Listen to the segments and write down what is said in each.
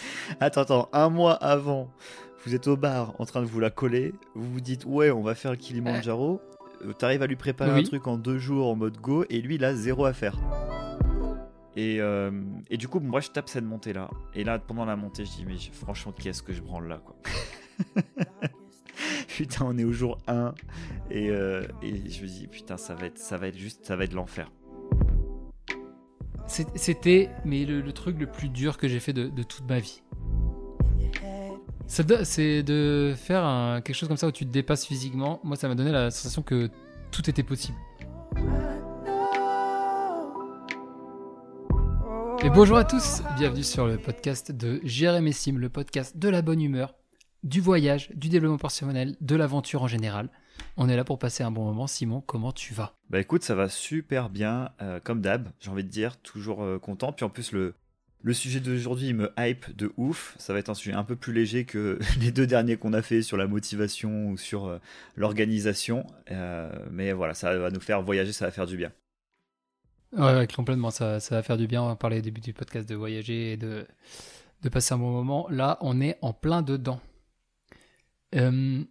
attends, attends, un mois avant, vous êtes au bar en train de vous la coller, vous vous dites ouais, on va faire le Kilimanjaro. Euh, T'arrives à lui préparer Oui. un truc en deux jours en mode go et lui il a zéro à faire. Et, euh, et du coup, moi je tape cette montée là. Et là, pendant la montée, je dis, mais franchement, qu'est-ce que je branle là quoi. putain, on est au jour 1 et, euh, et je me dis, putain, ça va être, ça va être juste, ça va être l'enfer. C'était mais le, truc le plus dur que j'ai fait de, toute ma vie. C'est de faire quelque chose comme ça où tu te dépasses physiquement. Moi, ça m'a donné la sensation que tout était possible. Et bonjour à tous, bienvenue sur le podcast de Jérémy Sim, le podcast de la bonne humeur, du voyage, du développement personnel, de l'aventure en général. On est là pour passer un bon moment. Simon, comment tu vas? Bah écoute, ça va super bien, euh, comme d'hab, j'ai envie de dire, toujours euh, content. Puis en plus, le, le sujet d'aujourd'hui, il me hype de ouf. Ça va être un sujet un peu plus léger que les deux derniers qu'on a fait sur la motivation ou sur euh, l'organisation. Mais voilà, ça va nous faire voyager, ça va faire du bien. Ouais, ouais, complètement, ça, ça va faire du bien. On va parler au début du podcast de voyager et de, de passer un bon moment. Là, on est en plein dedans. Euh,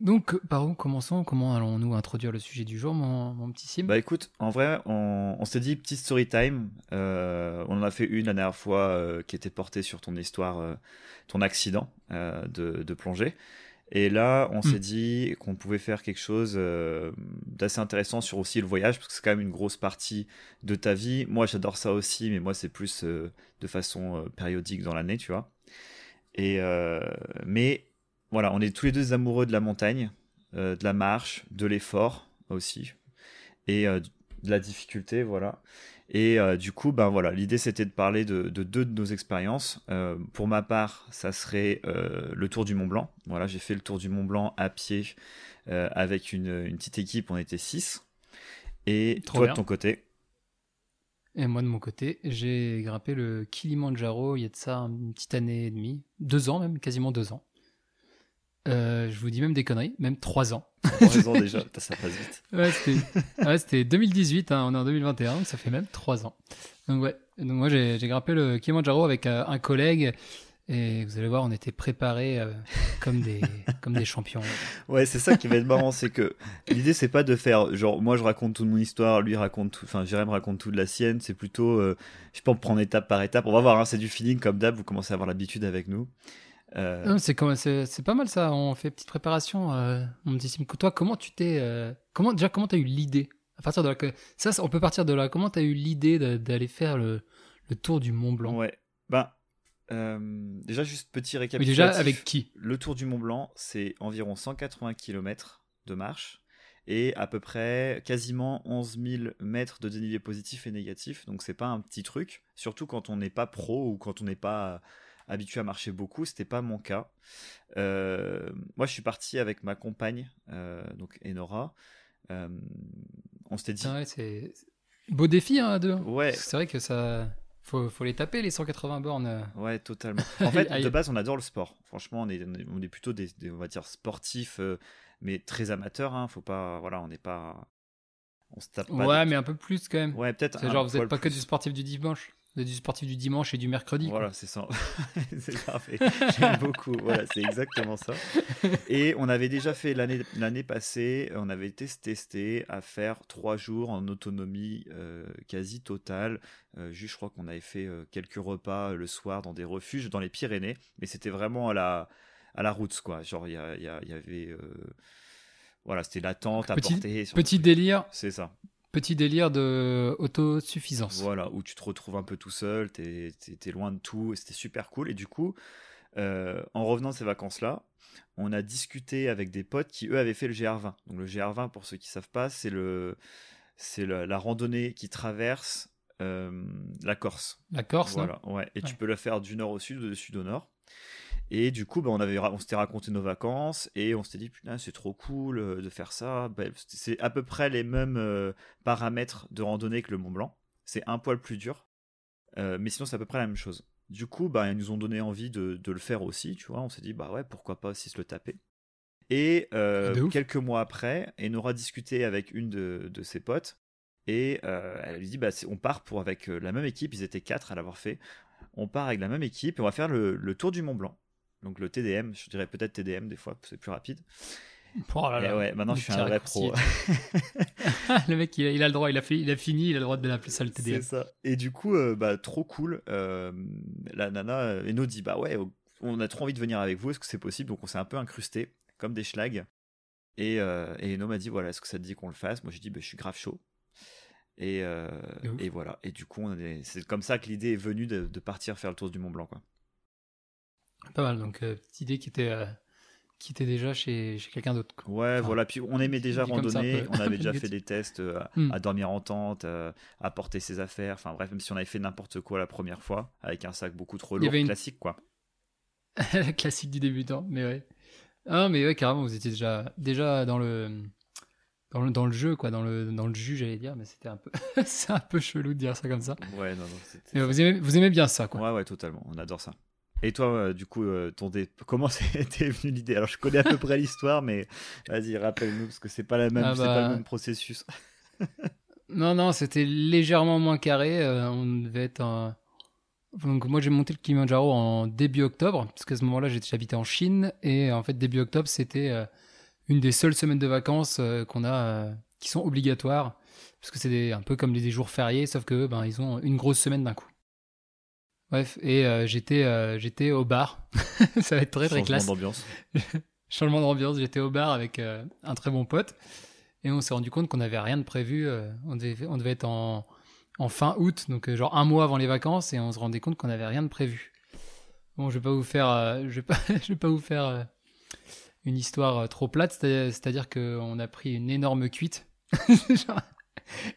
donc, par où commençons Comment allons-nous introduire le sujet du jour, mon, mon petit Sim? Bah écoute, en vrai, on, on s'est dit petite story time. Euh, on en a fait une la dernière fois euh, qui était portée sur ton histoire, euh, ton accident euh, de, de plongée. Et là, on s'est dit qu'on pouvait faire quelque chose euh, d'assez intéressant sur aussi le voyage, parce que c'est quand même une grosse partie de ta vie. Moi, j'adore ça aussi, mais moi, c'est plus euh, de façon euh, périodique dans l'année, tu vois. Et euh, mais voilà, on est tous les deux amoureux de la montagne, euh, de la marche, de l'effort aussi, et euh, de la difficulté, voilà. Et euh, du coup, ben voilà, l'idée c'était de parler de, de deux de nos expériences. Euh, pour ma part, ça serait euh, le Tour du Mont Blanc. Voilà, j'ai fait le Tour du Mont Blanc à pied euh, avec une, une petite équipe, on était six. Et Trop toi bien. de ton côté, Et moi, de mon côté, j'ai grimpé le Kilimanjaro il y a de ça une petite année et demie, deux ans même, quasiment deux ans. Euh, je vous dis même des conneries, même trois ans. trois ans déjà, ça passe vite. Ouais, c'était ouais, c'était 2018, hein, on est en 2021, donc ça fait même 3 ans. Donc ouais, donc moi j'ai grimpé le Kilimanjaro avec euh, un collègue et vous allez voir, on était préparés euh, comme, des, comme des champions. Ouais, c'est ça qui va être marrant, c'est que l'idée c'est pas de faire genre moi je raconte toute mon histoire, lui raconte tout, enfin Jérém raconte tout de la sienne, c'est plutôt euh, je peux en prendre étape par étape. On va voir, hein, c'est du feeling comme d'hab, vous commencez à avoir l'habitude avec nous. Euh, C'est pas mal ça, on fait petite préparation. Euh, mon petit Sim. Toi, comment tu t'es... euh, comment, déjà, comment t'as eu l'idée? À partir de ça, on peut partir de là. Comment t'as eu l'idée d'aller faire le, le tour du Mont Blanc? Ouais. Ben, euh, déjà, juste petit Oui, récapitulatif. déjà, avec qui? Le Tour du Mont Blanc, c'est environ 180 km de marche et à peu près quasiment 11 000 mètres de dénivelé positif et négatif. Donc, c'est pas un petit truc, surtout quand on n'est pas pro ou quand on n'est pas habitué à marcher beaucoup. C'était pas mon cas. Euh, moi, je suis parti avec ma compagne, euh, donc Enora. Euh, on s'était dit. Ah ouais, c'est beau défi hein, à deux. Ouais, C'est vrai que ça. Faut, faut les taper, les 180 bornes. Ouais, totalement. En fait, de base, on adore le sport. Franchement, on est, on est, plutôt des, des- on va dire, sportifs, mais très amateurs. Hein. Faut pas, voilà, on n'est pas, on se tape pas. Ouais, des- mais un peu plus quand même. ouais, peut-être. C'est genre, vous n'êtes pas que du sportif du dimanche. Du sportif du dimanche et du mercredi. Voilà, c'est ça. c'est parfait. J'aime beaucoup. Voilà, c'est exactement ça. Et on avait déjà fait l'année l'année passée, on avait été testé à faire trois jours en autonomie euh, quasi totale. Euh, juste, je crois qu'on avait fait euh, quelques repas le soir dans des refuges dans les Pyrénées, mais c'était vraiment à la à la route, quoi. Genre, il y, y y avait, euh, voilà, c'était la tente à porter. Petit délire, C'est ça. Petit délire de autosuffisance. Voilà, où tu te retrouves un peu tout seul, t'es es, loin de tout, et c'était super cool. Et du coup, euh, en revenant de ces vacances-là, on a discuté avec des potes qui, eux, avaient fait le GR20. Donc le GR20, pour ceux qui savent pas, c'est le c'est la, la randonnée qui traverse euh, la Corse. La Corse, hein. Voilà, ouais. Et tu peux le faire du nord au sud ou du sud au nord. Et du coup, bah, on, avait, ra- on s'était raconté nos vacances et on s'était dit, putain, c'est trop cool euh, de faire ça. Bah, c'est- à peu près les mêmes euh, paramètres de randonnée que le Mont Blanc. C'est un poil plus dur. Euh, mais sinon, c'est à peu près la même chose. Du coup, bah, ils nous ont donné envie de, de le faire aussi, tu vois. On s'est dit, bah ouais, pourquoi pas aussi se le taper. Et euh, quelques mois après, Enora discuté avec une de, de ses potes et elle lui dit, bah, on part pour avec la même équipe, ils étaient quatre à l'avoir fait. on part avec la même équipe et on va faire le, le tour du Mont Blanc. Donc le TDM, je dirais peut-être TDM des fois, c'est plus rapide. Oh là Et là, ouais, maintenant je suis un vrai pro. le mec, il a, il a le droit, il a, fait, il a fini, il a le droit de l'appeler ça le C'est TDM. ça. Et du coup, euh, bah, trop cool. euh, la nana, euh, Eno dit Bah ouais, on a trop envie de venir avec vous, est-ce que c'est possible? Donc on s'est un peu incrusté, comme des schlags. Et, euh, et Eno m'a dit Voilà, est-ce que ça te dit qu'on le fasse? Moi j'ai dit bah, Je suis grave chaud. Et, euh, et voilà. Et du coup, c'est comme ça que l'idée est venue de, de partir faire le tour du Mont Blanc. Quoi. Pas mal, donc euh, petite idée qui était, euh, qui était déjà chez, chez quelqu'un d'autre. quoi. Ouais, Enfin, voilà. Puis on aimait déjà dit comme ça, un randonner. peu- On avait déjà fait des tests euh, à, Hmm. à dormir en tente, euh, à porter ses affaires. Enfin bref, même si on avait fait n'importe quoi la première fois, avec un sac beaucoup trop Il y lourd, avait une- classique quoi. La classique du débutant, mais ouais. Ah, mais ouais, carrément, vous étiez déjà, déjà dans le. Dans le, dans le jeu, quoi, dans le, dans le jus, j'allais dire, mais c'était un peu. c'est un peu chelou de dire ça comme ça. Ouais, non, non. c'était- Mais vous, aimez, vous aimez bien ça, quoi. Ouais, ouais, totalement. On adore ça. Et toi, euh, du coup, euh, ton dé... comment t'es venue l'idée? Alors, je connais à peu près l'histoire, mais vas-y, rappelle-nous, parce que c'est pas, la même, Ah pas bah. le même processus. Non, non, c'était légèrement moins carré. euh, on devait être un. Donc, moi, j'ai monté le Kilimanjaro en début octobre, parce qu'à ce moment-là, j'étais- j'habitais en Chine. Et en fait, début octobre, c'était une des seules semaines de vacances qu'on a, qui sont obligatoires. Parce que c'est des- un peu comme les jours fériés, sauf que ben, ils ont une grosse semaine d'un coup. Bref, et euh, j'étais euh, j'étais au bar. Ça va être très très Changement classe. d'ambiance. Changement d'ambiance, j'étais au bar avec euh, un très bon pote et on s'est rendu compte qu'on n'avait rien de prévu. on, devait, on devait être en, en fin août, donc genre un mois avant les vacances et on se rendait compte qu'on n'avait rien de prévu. Bon, je vais pas vous faire, je vais pas, je vais pas vous faire une histoire trop plate, c'est- c'est-à-dire qu'on a pris une énorme cuite.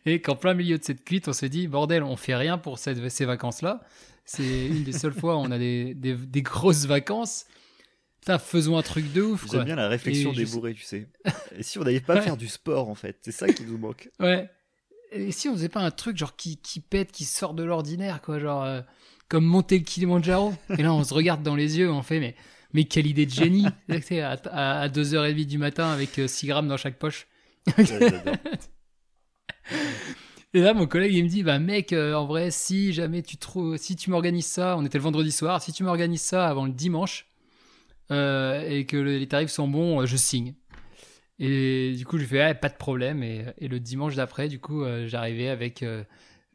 Et qu'en plein milieu de cette cuite, on s'est dit bordel, on fait rien pour cette- ces vacances-là. C'est une des seules fois où on a des, des, des grosses vacances. Putain, faisons un truc de ouf. J'aime bien la réflexion Et des je- bourrés, tu sais. Et si on n'allait pas Ouais. faire du sport, en fait C'est ça qui nous manque. Ouais. Et si on faisait pas un truc genre qui, qui pète, qui sort de l'ordinaire, quoi, genre euh, comme monter le Kilimanjaro. Et là, on se regarde dans les yeux, on fait, mais, mais quelle idée de génie. À, à, à 2h30 du matin avec euh, 6 grammes dans chaque poche. Ouais. Et là, mon collègue, il me dit, bah mec, euh, en vrai, si jamais tu trouves, si tu m'organises ça, on était le vendredi soir, si tu m'organises ça avant le dimanche euh, et que le- les tarifs sont bons, euh, je signe. Et du coup, je fais, ah, pas de problème. Et, et le dimanche d'après, du coup, j'arrivais avec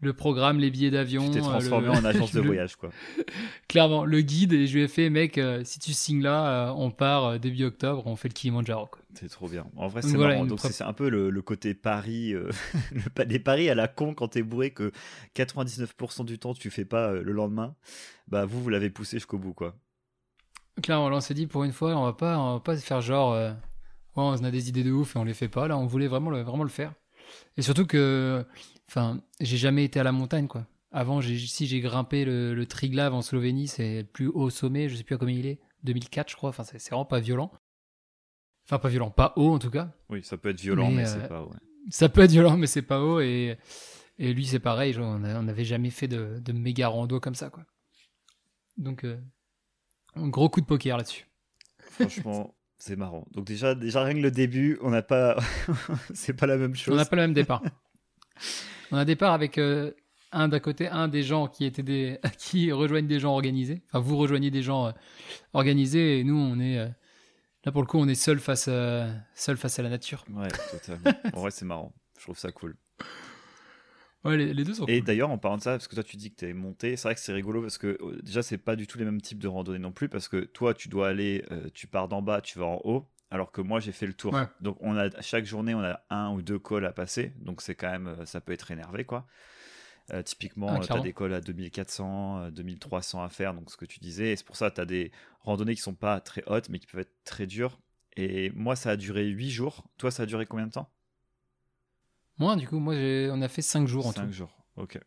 le programme, les billets d'avion. tu t'es euh, transformé le- en agence de voyage, quoi. Clairement, le guide. Et je lui ai fait, mec, euh, si tu signes là, euh, on part début octobre, on fait le Kilimanjaro. C'est trop bien. En vrai, c'est voilà, marrant. Donc, c'est un peu le, le côté Paris, euh, le pa- les paris à la con quand t'es bourré que 99% du temps tu fais pas le lendemain. Bah, vous, vous l'avez poussé jusqu'au bout, quoi. Clairement, là, on s'est dit, pour une fois, on va pas, on va pas se faire genre, ouais, on a des idées de ouf et on les fait pas. Là, on voulait vraiment le, vraiment le faire. Et surtout que, enfin, j'ai jamais été à la montagne, quoi. Avant, si j'ai grimpé le, le Triglav en Slovénie, c'est le plus haut sommet, je sais plus à combien il est, 2004, je crois. Enfin, c'est, vraiment pas violent. Enfin, pas violent, pas haut en tout cas. Oui, ça peut être violent, mais, Mais, c'est euh, pas. Ouais. Ça peut être violent, mais c'est pas haut. Et, et lui, c'est pareil, genre, on on n'avait jamais fait de, de méga rando comme ça, quoi. Donc, euh, un gros coup de poker là-dessus. Franchement, c'est marrant. Donc déjà, déjà rien que le début, on n'a pas, c'est pas la même On chose. n'a pas le même départ. on a un départ avec euh, un d'un côté, un des gens qui étaient des, qui rejoignent des gens organisés. Enfin, vous rejoignez des gens euh, organisés et nous, on est euh, là pour le coup, on est seul face à seul face à la nature. Ouais, totalement. en vrai, c'est marrant. Je trouve ça cool. Ouais, les, les deux sont. Et cool. d'ailleurs, en parlant de ça, parce que toi, tu dis que t'es monté, c'est vrai que c'est rigolo parce que déjà, c'est pas du tout les mêmes types de randonnées non plus parce que toi, tu dois aller, euh, tu pars d'en bas, tu vas en haut, alors que moi, j'ai fait le tour. Ouais. Donc, on a chaque journée, on a un ou deux calls à passer, donc c'est quand même, euh, ça peut être énervé, quoi. Euh, typiquement, Ah, tu as des calls à 2400, euh, 2300 à faire, donc ce que tu disais, et c'est pour ça que tu as des randonnées qui sont pas très hautes, mais qui peuvent être très dures. Et moi, ça a duré 8 jours. Toi, ça a duré combien de temps? Moi, du coup, moi, on a fait 5 jours en 5 tout. jours. Ok.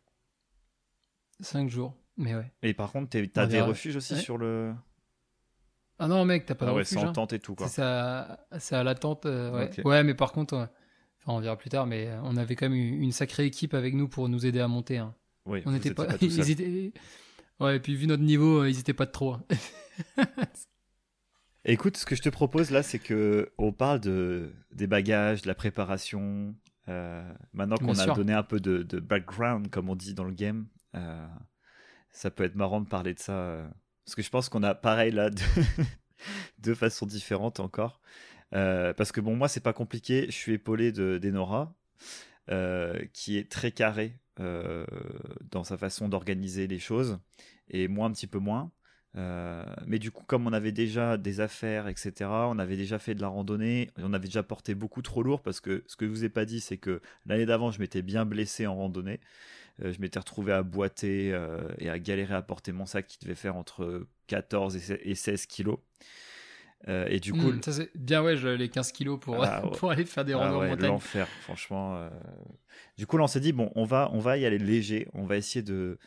5 jours. Mais ouais. Et par contre, On t'as des refuges aussi Ouais. sur le. Ah non, mec, t'as pas Ah de ouais, refuge. sans hein. tente et tout, quoi. C'est c'est à l'attente. euh, ouais. Ouais, mais par contre, euh, enfin, on verra plus tard, mais euh, on avait quand même une sacrée équipe avec nous pour nous aider à monter. hein. Oui, On n'était pas, tout ils seul. étaient- Ouais, et puis vu notre niveau, ils étaient pas de trop. hein. Écoute, ce que je te propose là, c'est que on parle de des bagages, de la préparation. euh, maintenant qu'on a sûr. donné un peu de, de background, comme on dit dans le game, euh, ça peut être marrant de parler de ça. Parce que je pense qu'on a pareil là, de, de façon différente encore. Euh, parce que bon, moi, c'est pas compliqué. Je suis épaulé de d'Enora, euh, qui est très carré euh, dans sa façon d'organiser les choses, et moi un petit peu moins. Mais du coup, comme on avait déjà des affaires, etc., on avait déjà fait de la randonnée, on avait déjà porté beaucoup trop lourd parce que ce que je vous ai pas dit, c'est que l'année d'avant, je m'étais bien blessé en randonnée. Euh, je m'étais retrouvé à boiter euh, et à galérer à porter mon sac qui devait faire entre 14 et se- et 16 kilos. Euh, et du coup, Hmm, ça c'est bien ouais, les 15 kilos pour, Ah, ouais. pour aller faire des ah randos en ouais, montagne. l'enfer, franchement. Du coup, là, on s'est dit, bon, on va, on va y aller léger, on va essayer de,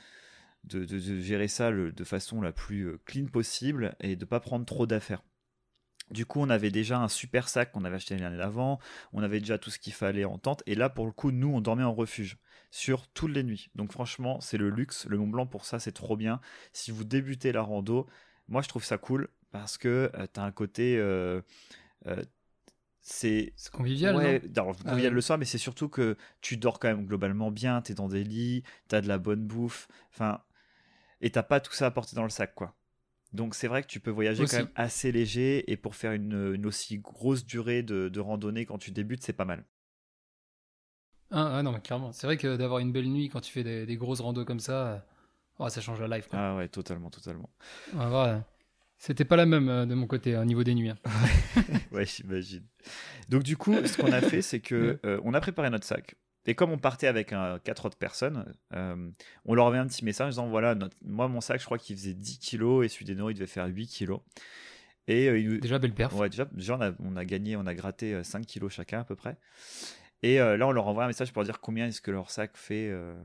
de, de- de gérer ça le- de façon la plus clean possible et de pas prendre trop d'affaires. Du coup, on avait déjà un super sac qu'on avait acheté l'année d'avant, on avait déjà tout ce qu'il fallait en tente, et là, pour le coup, nous, on dormait en refuge sur toutes les nuits. Donc, franchement, c'est le luxe. Le Mont Blanc, pour ça, c'est trop bien. Si vous débutez la rando, moi, je trouve ça cool parce que tu as un côté. euh, euh, c'est C'est convivial, Ouais, non? alors, Ah ouais. le soir, mais c'est surtout que tu dors quand même globalement bien, t'es dans des lits, t'as de la bonne bouffe, enfin, et t'as pas tout ça à porter dans le sac, quoi. Donc c'est vrai que tu peux voyager Aussi. quand même assez léger, et pour faire une, une aussi grosse durée de, de randonnée quand tu débutes, c'est pas mal. Ah, ah non, mais clairement. C'est vrai que d'avoir une belle nuit quand tu fais des, des grosses randos comme ça, oh, ça change la life. Quoi. Ah ouais, totalement, totalement. C'était pas la même euh, de mon côté au niveau des nuits. hein. ouais, j'imagine. Donc du coup, ce qu'on a fait, c'est que euh, on a préparé notre sac. Et comme on partait avec un, quatre autres personnes, euh, on leur avait un petit message en disant voilà, notre- moi mon sac, je crois qu'il faisait 10 kilos et celui des il devait faire 8 kilos. Et euh, il nous- Déjà, belle perf. Ouais, déjà, déjà, on, a, on a gagné, on a gratté euh, 5 kilos chacun à peu près. Et euh, là, on leur envoie un message pour dire combien est-ce que leur sac fait. euh,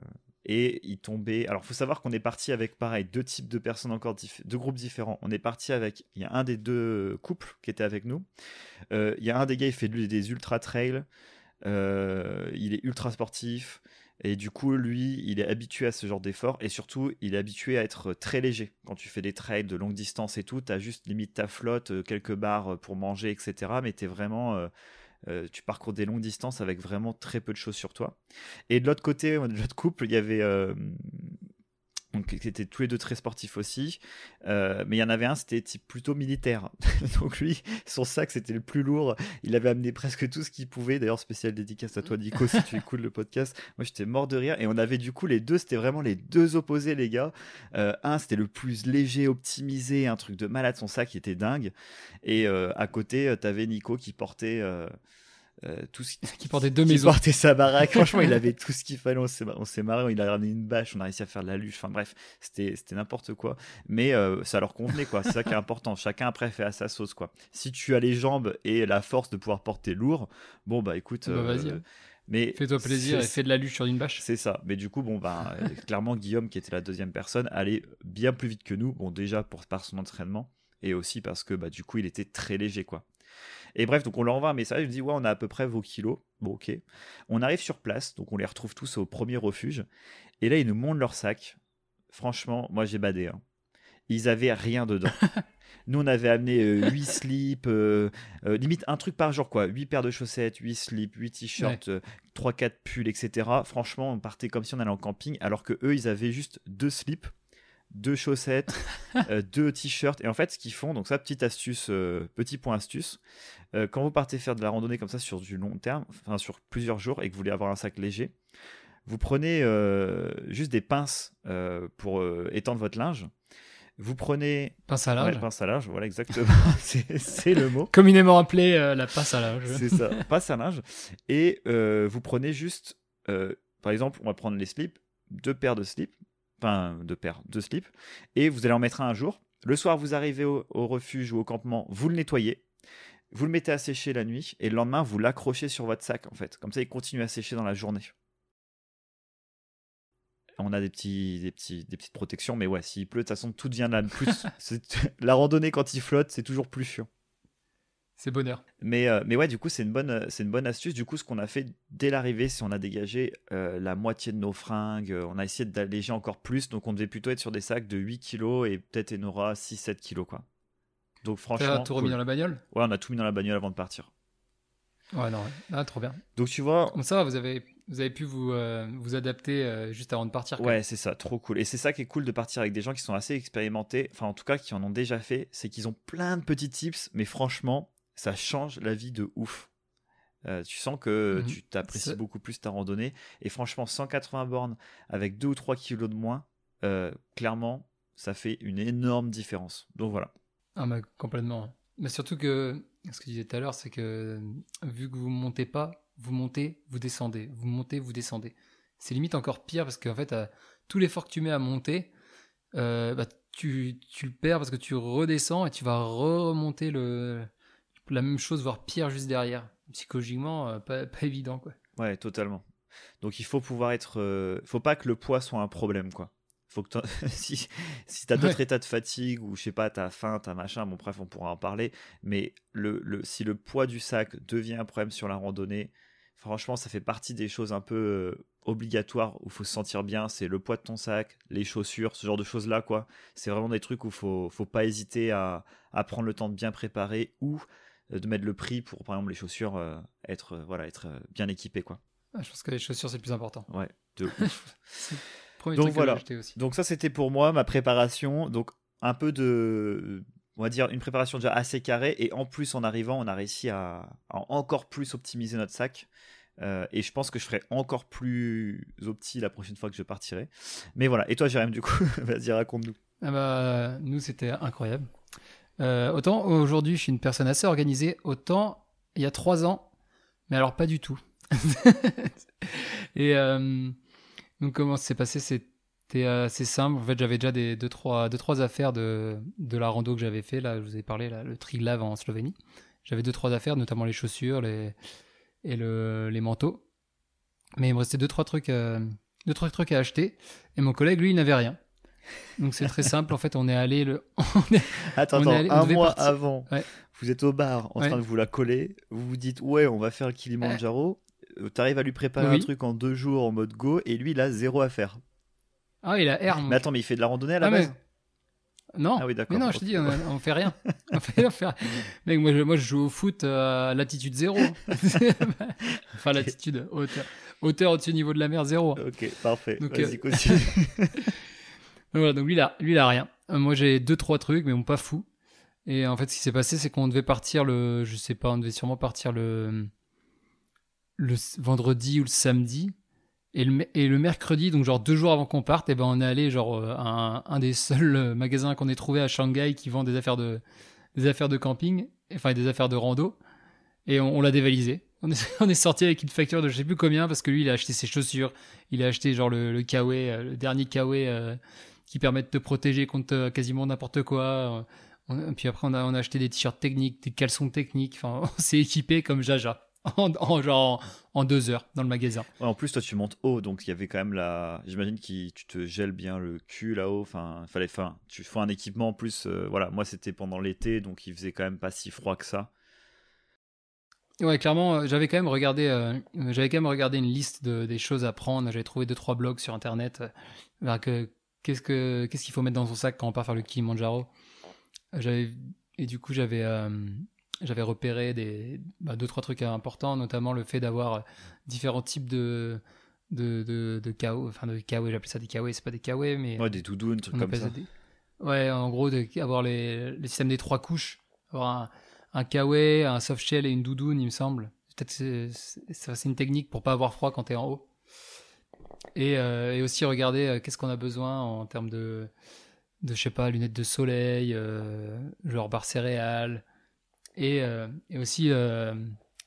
et ils tombaient. Alors, faut savoir qu'on est parti avec, pareil, deux types de personnes encore, dif- deux groupes différents. On est parti avec, il y a un des deux couples qui était avec nous. Euh, Il y a un des gars, il fait des ultra trails. Euh, il est ultra sportif. Et du coup, lui, il est habitué à ce genre d'effort. Et surtout, il est habitué à être très léger. Quand tu fais des trails de longue distance et tout, tu as juste limite ta flotte, euh, quelques barres pour manger, etc. Mais tu vraiment. euh, euh, tu parcours des longues distances avec vraiment très peu de choses sur toi. Et de l'autre côté, de l'autre couple, il y avait. euh, donc, qui étaient tous les deux très sportifs aussi. Euh, mais il y en avait un, c'était type plutôt militaire. donc lui, son sac, c'était le plus lourd. Il avait amené presque tout ce qu'il pouvait. D'ailleurs, spécial dédicace à toi, Nico, si tu écoutes le podcast. Moi, j'étais mort de rire. Et on avait du coup les deux, c'était vraiment les deux opposés, les gars. Euh, un, c'était le plus léger, optimisé, un truc de malade. Son sac, il était dingue. Et euh, à côté, t'avais Nico qui portait. Euh, tout ce Qui portait deux qui maisons. portait sa baraque. Franchement, il avait tout ce qu'il fallait. On s'est, marré. Il a ramené une bâche. On a réussi à faire de la luche. Enfin bref, c'était, c'était n'importe quoi. Mais euh, ça leur convenait, quoi. C'est ça qui est important. Chacun après fait à sa sauce, quoi. Si tu as les jambes et la force de pouvoir porter lourd, bon bah écoute. Bah, vas-y, euh, hein. mais Fais-toi plaisir et fais de la luche sur une bâche. c'est ça. Mais du coup, bon, euh, clairement, Guillaume, qui était la deuxième personne, allait bien plus vite que nous. Bon, déjà pour, par son entraînement et aussi parce que, bah, du coup, il était très léger, quoi. Et bref, donc on leur envoie un message, il dit ouais, on a à peu près vos kilos. Bon, ok. On arrive sur place, donc on les retrouve tous au premier refuge. Et là, ils nous montrent leur sac. Franchement, moi j'ai badé. hein. Ils avaient rien dedans. Nous, on avait amené 8 slips, euh, euh, limite un truc par jour, quoi. 8 paires de chaussettes, 8 slips, 8 t-shirts, 3-4 pulls, etc. Franchement, on partait comme si on allait en camping, alors que eux, ils avaient juste deux slips, deux chaussettes, euh, deux t-shirts. Et en fait, ce qu'ils font, donc ça, petite astuce, euh, petit point astuce, euh, quand vous partez faire de la randonnée comme ça sur du long terme, enfin sur plusieurs jours, et que vous voulez avoir un sac léger, vous prenez euh, juste des pinces euh, pour euh, étendre votre linge. Vous prenez Pince à linge. Ouais, pince à linge, voilà exactement, c'est le mot. Communément appelée euh, la pince à linge. C'est ça, pince à linge. Et euh, vous prenez juste, euh, par exemple, on va prendre les slips, deux paires de slips, enfin deux paires, deux slips, et vous allez en mettre un jour. Le soir, vous arrivez au, refuge ou au campement, vous le nettoyez, vous le mettez à sécher la nuit, et le lendemain, vous l'accrochez sur votre sac, en fait. Comme ça, il continue à sécher dans la journée. On a des, petits, des, petits, des petites protections, mais ouais, s'il pleut, de toute façon, tout devient là. Plus, c'est- la randonnée, quand il flotte, c'est toujours plus chiant. C'est bonheur. Mais, euh, mais ouais, du coup, c'est une, bonne, c'est une bonne astuce. Du coup, ce qu'on a fait dès l'arrivée, c'est on a dégagé euh, la moitié de nos fringues. euh, On a essayé d'alléger encore plus. Donc, on devait plutôt être sur des sacs de 8 kilos et peut-être Enora 6-7 kilos, quoi. Donc, franchement. tout remis cool. dans la bagnole? Ouais, on a tout mis dans la bagnole avant de partir. Ouais, non. ouais. Ah, trop bien. Donc, tu vois, Comme ça, vous avez vous avez pu vous, euh, vous adapter euh, juste avant de partir. Ouais, c'est ça, trop cool. Et c'est ça qui est cool de partir avec des gens qui sont assez expérimentés, enfin en tout cas qui en ont déjà fait, c'est qu'ils ont plein de petits tips, mais franchement, ça change la vie de ouf. Euh, tu sens que mhm. tu t'apprécies beaucoup plus ta randonnée. Et franchement, 180 bornes avec 2 ou 3 kilos de moins, clairement, ça fait une énorme différence. Donc voilà. Ah, bah, complètement. Mais surtout que, ce que tu disais tout à l'heure, c'est que vu que vous montez pas, vous montez, vous descendez, vous montez, vous descendez. C'est limite encore pire parce qu'en fait, tout l'effort que tu mets à monter, euh, bah, tu, tu, le perds parce que tu redescends et tu vas remonter le, la même chose, voire pire juste derrière. Psychologiquement, euh, pas, pas, évident. Quoi. Ouais, totalement. Donc il faut pouvoir être. Euh, faut pas que le poids soit un problème, quoi. Faut que si si t'as d'autres états de fatigue ou je sais pas, t'as faim, t'as machin, bon bref, on pourra en parler. Mais le, le, si le poids du sac devient un problème sur la randonnée, franchement, ça fait partie des choses un peu euh, obligatoires où il faut se sentir bien. C'est le poids de ton sac, les chaussures, ce genre de choses-là, quoi. C'est vraiment des trucs où il faut, faut pas hésiter à, à, prendre le temps de bien préparer ou de mettre le prix pour, par exemple, les chaussures, euh, être, voilà, être bien équipé, quoi. Ah, je pense que les chaussures, c'est le plus important. Ouais, de Donc voilà. Donc ça, c'était pour moi ma préparation. Donc un peu de on va dire une préparation déjà assez carrée et en plus en arrivant on a réussi à, encore plus optimiser notre sac euh, et je pense que je ferai encore plus opti la prochaine fois que je partirai mais voilà et toi Jérém du coup vas-y raconte-nous ah bah, nous c'était incroyable euh, autant aujourd'hui je suis une personne assez organisée autant il y a trois ans mais alors pas du tout et euh, donc comment s'est passé? C'était assez simple. En fait, j'avais déjà deux trois, deux, trois affaires de, de la rando que j'avais fait. Là, je vous ai parlé, le Triglav en Slovénie. J'avais deux, trois affaires, notamment les chaussures les, et le, les manteaux. Mais il me restait deux, trois trucs, euh, deux, trois trucs à acheter. Et mon collègue, lui, il n'avait rien. Donc c'est très simple. En fait, on est allé le. attends, attends un mois avant, vous êtes au bar en train de vous la coller. Vous vous dites ouais, on va faire le Kilimanjaro. Euh, tu arrives à lui préparer un truc en deux jours en mode go et lui il a zéro à faire. Ah, il a R. Mais attends, mais il fait de la randonnée à la ah, base? Non. Ah oui, d'accord. Mais non, je te dis, on, on fait rien. on fait, fait... Mec, moi je, moi, je joue au foot à latitude zéro. enfin, latitude, hauteur. Hauteur au-dessus du niveau de la mer, zéro. Ok, parfait. Donc, Vas-y, euh... continue. Donc, voilà, donc lui, il a, lui, il a rien. Euh, moi, j'ai deux, trois trucs, mais bon, pas fou. Et en fait, ce qui s'est passé, c'est qu'on devait partir le. Je sais pas, on devait sûrement partir le. Le vendredi ou le samedi. Et le, mercredi, donc genre deux jours avant qu'on parte, et eh ben on est allé genre euh, à un, des seuls euh, magasins qu'on ait trouvé à Shanghai qui vend des affaires de, des affaires de camping, enfin des affaires de rando, et on, l'a dévalisé. On est, sorti avec une facture de je sais plus combien parce que lui il a acheté ses chaussures, il a acheté genre le, le euh, le dernier Kawe qui permet de te protéger contre quasiment n'importe quoi. puis après on a, on a acheté des t-shirts techniques, des caleçons techniques, enfin on s'est équipé comme Jaja. en, genre en, deux heures dans le magasin. en plus, toi, tu montes haut, donc il y avait quand même la. J'imagine que tu te gèles bien le cul là-haut. Enfin, fallait. Enfin, tu fais un équipement en plus. Euh, voilà, moi, c'était pendant l'été, donc il faisait quand même pas si froid que ça. Ouais, clairement, euh, j'avais quand même regardé, euh, j'avais quand même regardé une liste de, des choses à prendre. J'avais trouvé deux trois blogs sur internet. que qu'est-ce que qu'est-ce qu'il faut mettre dans son sac quand on part faire le Kilimanjaro? J'avais et du coup j'avais j'avais repéré des bah, deux trois trucs importants, notamment le fait d'avoir différents types de de de, enfin de j'appelle ça des KO, c'est pas des KO, mais ouais, des doudounes, trucs comme ça. Ouais, en gros, de, avoir les, les systèmes des trois couches, avoir un, un kawaii, un soft shell et une doudoune, il me semble. Peut-être c'est une technique pour pas avoir froid quand tu es en haut. Et, euh, et aussi regarder euh, qu'est-ce qu'on a besoin en termes de de je sais pas lunettes de soleil, euh, genre barre céréales et, aussi,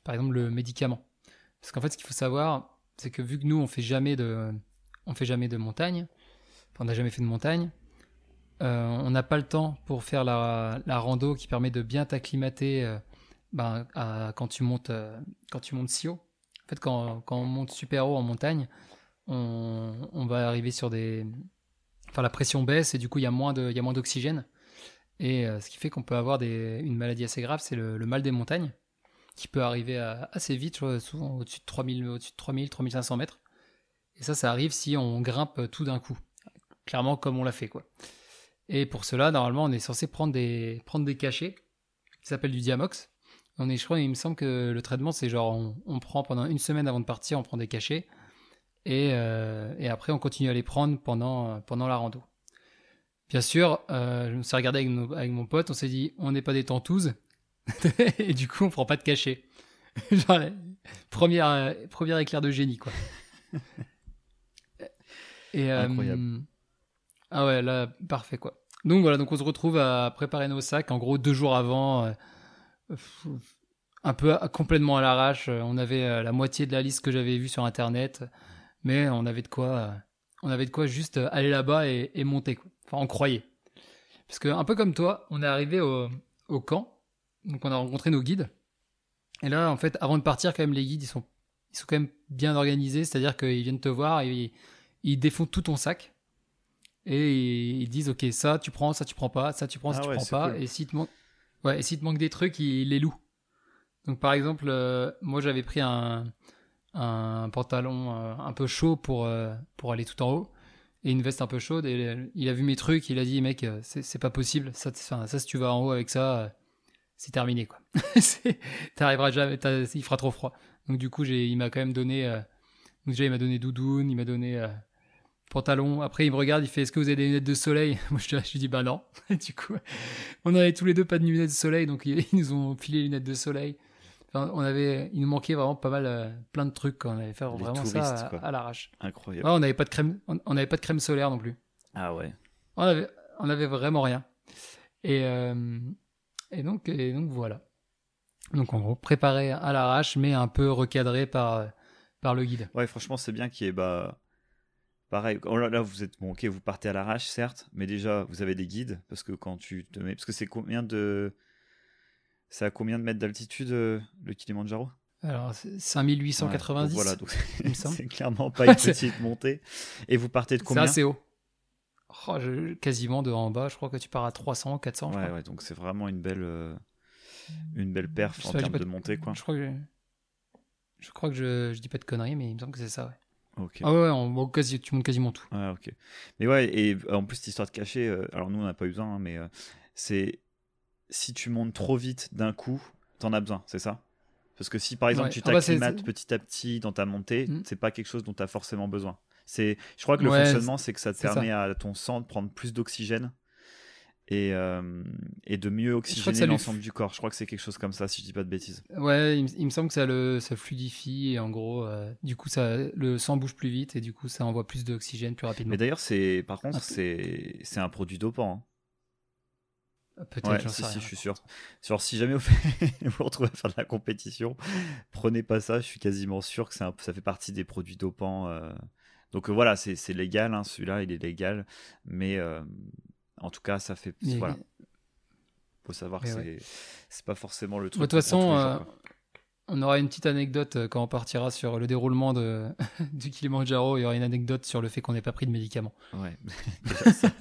par exemple, le médicament. Parce qu'en fait, ce qu'il faut savoir, c'est que vu que nous, on fait jamais de, on fait jamais de montagne, enfin, on n'a jamais fait de montagne, on n'a pas le temps pour faire la, rando qui permet de bien t'acclimater ben, quand tu montes, quand tu montes si haut. En fait, quand, quand on monte super haut en montagne, on, va arriver sur des, enfin, la pression baisse et du coup, il y a moins d'oxygène. Et euh, ce qui fait qu'on peut avoir des, une maladie assez grave, c'est le, mal des montagnes, qui peut arriver assez vite, souvent au-dessus de 3000, au-dessus de 3000, 3500 mètres. Et ça, ça arrive si on grimpe tout d'un coup. Clairement, comme on l'a fait, quoi. Et pour cela, normalement, on est censé prendre des, prendre des cachets, qui s'appellent du Diamox. On est, je crois, il me semble que le traitement, c'est genre, on, prend pendant une semaine avant de partir, on prend des cachets. Et, et, après, on continue à les prendre pendant, pendant la rando. Bien sûr, je me suis regardé avec, avec mon pote, on s'est dit, on n'est pas des tentouses, et du coup, on prend pas de cachet. Genre, première, première éclair de génie, quoi. et, Incroyable. ah ouais, là, parfait, quoi. Donc voilà, donc on se retrouve à préparer nos sacs. En gros, deux jours avant, euh, un peu complètement à l'arrache. On avait euh, la moitié de la liste que j'avais vue sur Internet, mais on avait de quoi, euh, on avait de quoi juste aller là-bas et, monter. Enfin, on croyait. Parce que un peu comme toi, on est arrivé au, camp, donc on a rencontré nos guides. Et là, en fait, avant de partir, quand même, les guides, ils sont, ils sont quand même bien organisés, c'est-à-dire qu'ils viennent te voir et ils, ils défont tout ton sac. Et ils disent ok ça tu prends ça tu prends pas. Ça tu prends ça ah tu prends pas. et si te manque ouais et si te manque des trucs ils les louent donc par exemple euh, moi j'avais pris un un pantalon euh, un peu chaud pour euh, pour aller tout en haut et une veste un peu chaude et il a vu mes trucs il a dit mec c'est pas possible ça ça si tu vas en haut avec ça c'est terminé quoi t'arriveras jamais il fera trop froid donc du coup il m'a quand même donné déjà il m'a donné doudoune il m'a donné pantalon. Après, il me regarde, il fait Est-ce que vous avez des lunettes de soleil? Moi, je, lui dis Bah non. du coup, on avait tous les deux pas de lunettes de soleil, donc ils nous ont filé les lunettes de soleil. On avait, il nous manquait vraiment pas mal, euh, plein de trucs quand on avait fait vraiment ça à, l'arrache. Incroyable. on n'avait pas de crème, on n'avait pas de crème solaire non plus. Ah ouais. On avait, on avait vraiment rien. Et, euh, et donc, et donc voilà. Donc en gros, préparé à l'arrache, mais un peu recadré par, par le guide. Ouais, franchement, c'est bien qu'il y ait bah Pareil, oh là, vous êtes bon, ok, vous partez à l'arrache, certes, mais déjà vous avez des guides parce que quand tu te mets, parce que c'est combien de, c'est à combien de mètres d'altitude euh, le Kilimanjaro? Alors 5890. voilà, donc c'est clairement pas une petite montée. Et vous partez de combien? C'est assez haut. Oh, quasiment de en bas, je crois que tu pars à 300, 400. Ouais, ouais, donc c'est vraiment une belle, euh, une belle perf en termes de, montée, quoi. Je crois que je, je crois que je, je dis pas de conneries, mais il me semble que c'est ça, ouais. Ah ouais, on, quasi, tu montes quasiment tout. Ah, ok. Mais ouais, et en plus, cette histoire de cacher, euh, alors nous, on n'a pas eu besoin, hein, mais euh, c'est si tu montes trop vite d'un coup, t'en as besoin, c'est ça? Parce que si par exemple tu ah bah, t'acclimates petit à petit dans ta montée, mm. c'est pas quelque chose dont tu as forcément besoin. C'est, je crois que le fonctionnement, c'est que ça te permet à ton sang de prendre plus d'oxygène et, euh, et de mieux oxygéner l'ensemble du corps. Je crois que c'est quelque chose comme ça, si je dis pas de bêtises. Ouais, il, me semble que ça le ça fluidifie et en gros, euh, du coup, ça, le sang bouge plus vite et du coup, ça envoie plus d'oxygène plus rapidement. Mais d'ailleurs, c'est par contre, c'est c'est un produit dopant. Hein. Peut-être, si, si, je suis sûr. Genre, si jamais vous vous retrouvez à faire de la compétition, prenez pas ça. Je suis quasiment sûr que un, ça fait partie des produits dopants. Euh. Donc voilà, c'est légal. Hein, Celui-là, il est légal, mais en tout cas, ça fait. Il Voilà. Faut savoir que c'est pas forcément le truc. De toute façon, euh, on aura une petite anecdote euh, quand on partira sur le déroulement de, du Kilimanjaro. Il y aura une anecdote sur le fait qu'on n'ait pas pris de médicaments. Ouais. ça.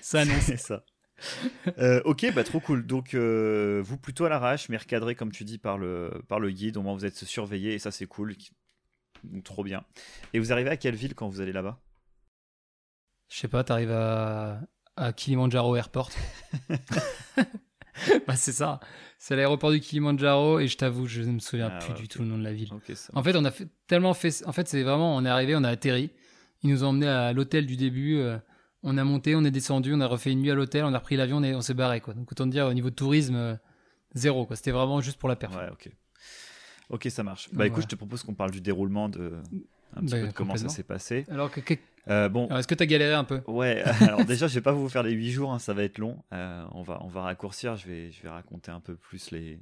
ça annonce. ça. Euh, ok, bah trop cool. Donc vous plutôt à l'arrache, mais recadré comme tu dis par le par le guide. Au moins vous êtes surveillé et ça c'est cool. trop bien. Et vous arrivez à quelle ville quand vous allez là-bas? Je sais pas, t'arrives à, à Kilimanjaro Airport. bah, c'est ça. C'est l'aéroport du Kilimanjaro et je t'avoue, je ne me souviens ah plus du tout le nom de la ville. en fait, on a fait, tellement fait. En fait, c'est vraiment, on est arrivé, on a atterri. Ils nous ont emmenés à l'hôtel du début. Euh, on a monté, on est descendu, on a refait une nuit à l'hôtel, on a repris l'avion, on, on s'est barré. Quoi. Donc autant dire, au niveau de tourisme, euh, zéro. Quoi. C'était vraiment juste pour la perf. Ouais, ok. Ok, ça marche. Bah écoute, je te propose qu'on parle du déroulement de un petit bah, peu de comment ça s'est passé. Alors, que, euh, bon, est-ce que tu as galéré un peu Ouais, alors déjà, je vais pas vous faire les 8 jours, hein, ça va être long. Euh, on, va, on va raccourcir, je vais, je vais raconter un peu plus les.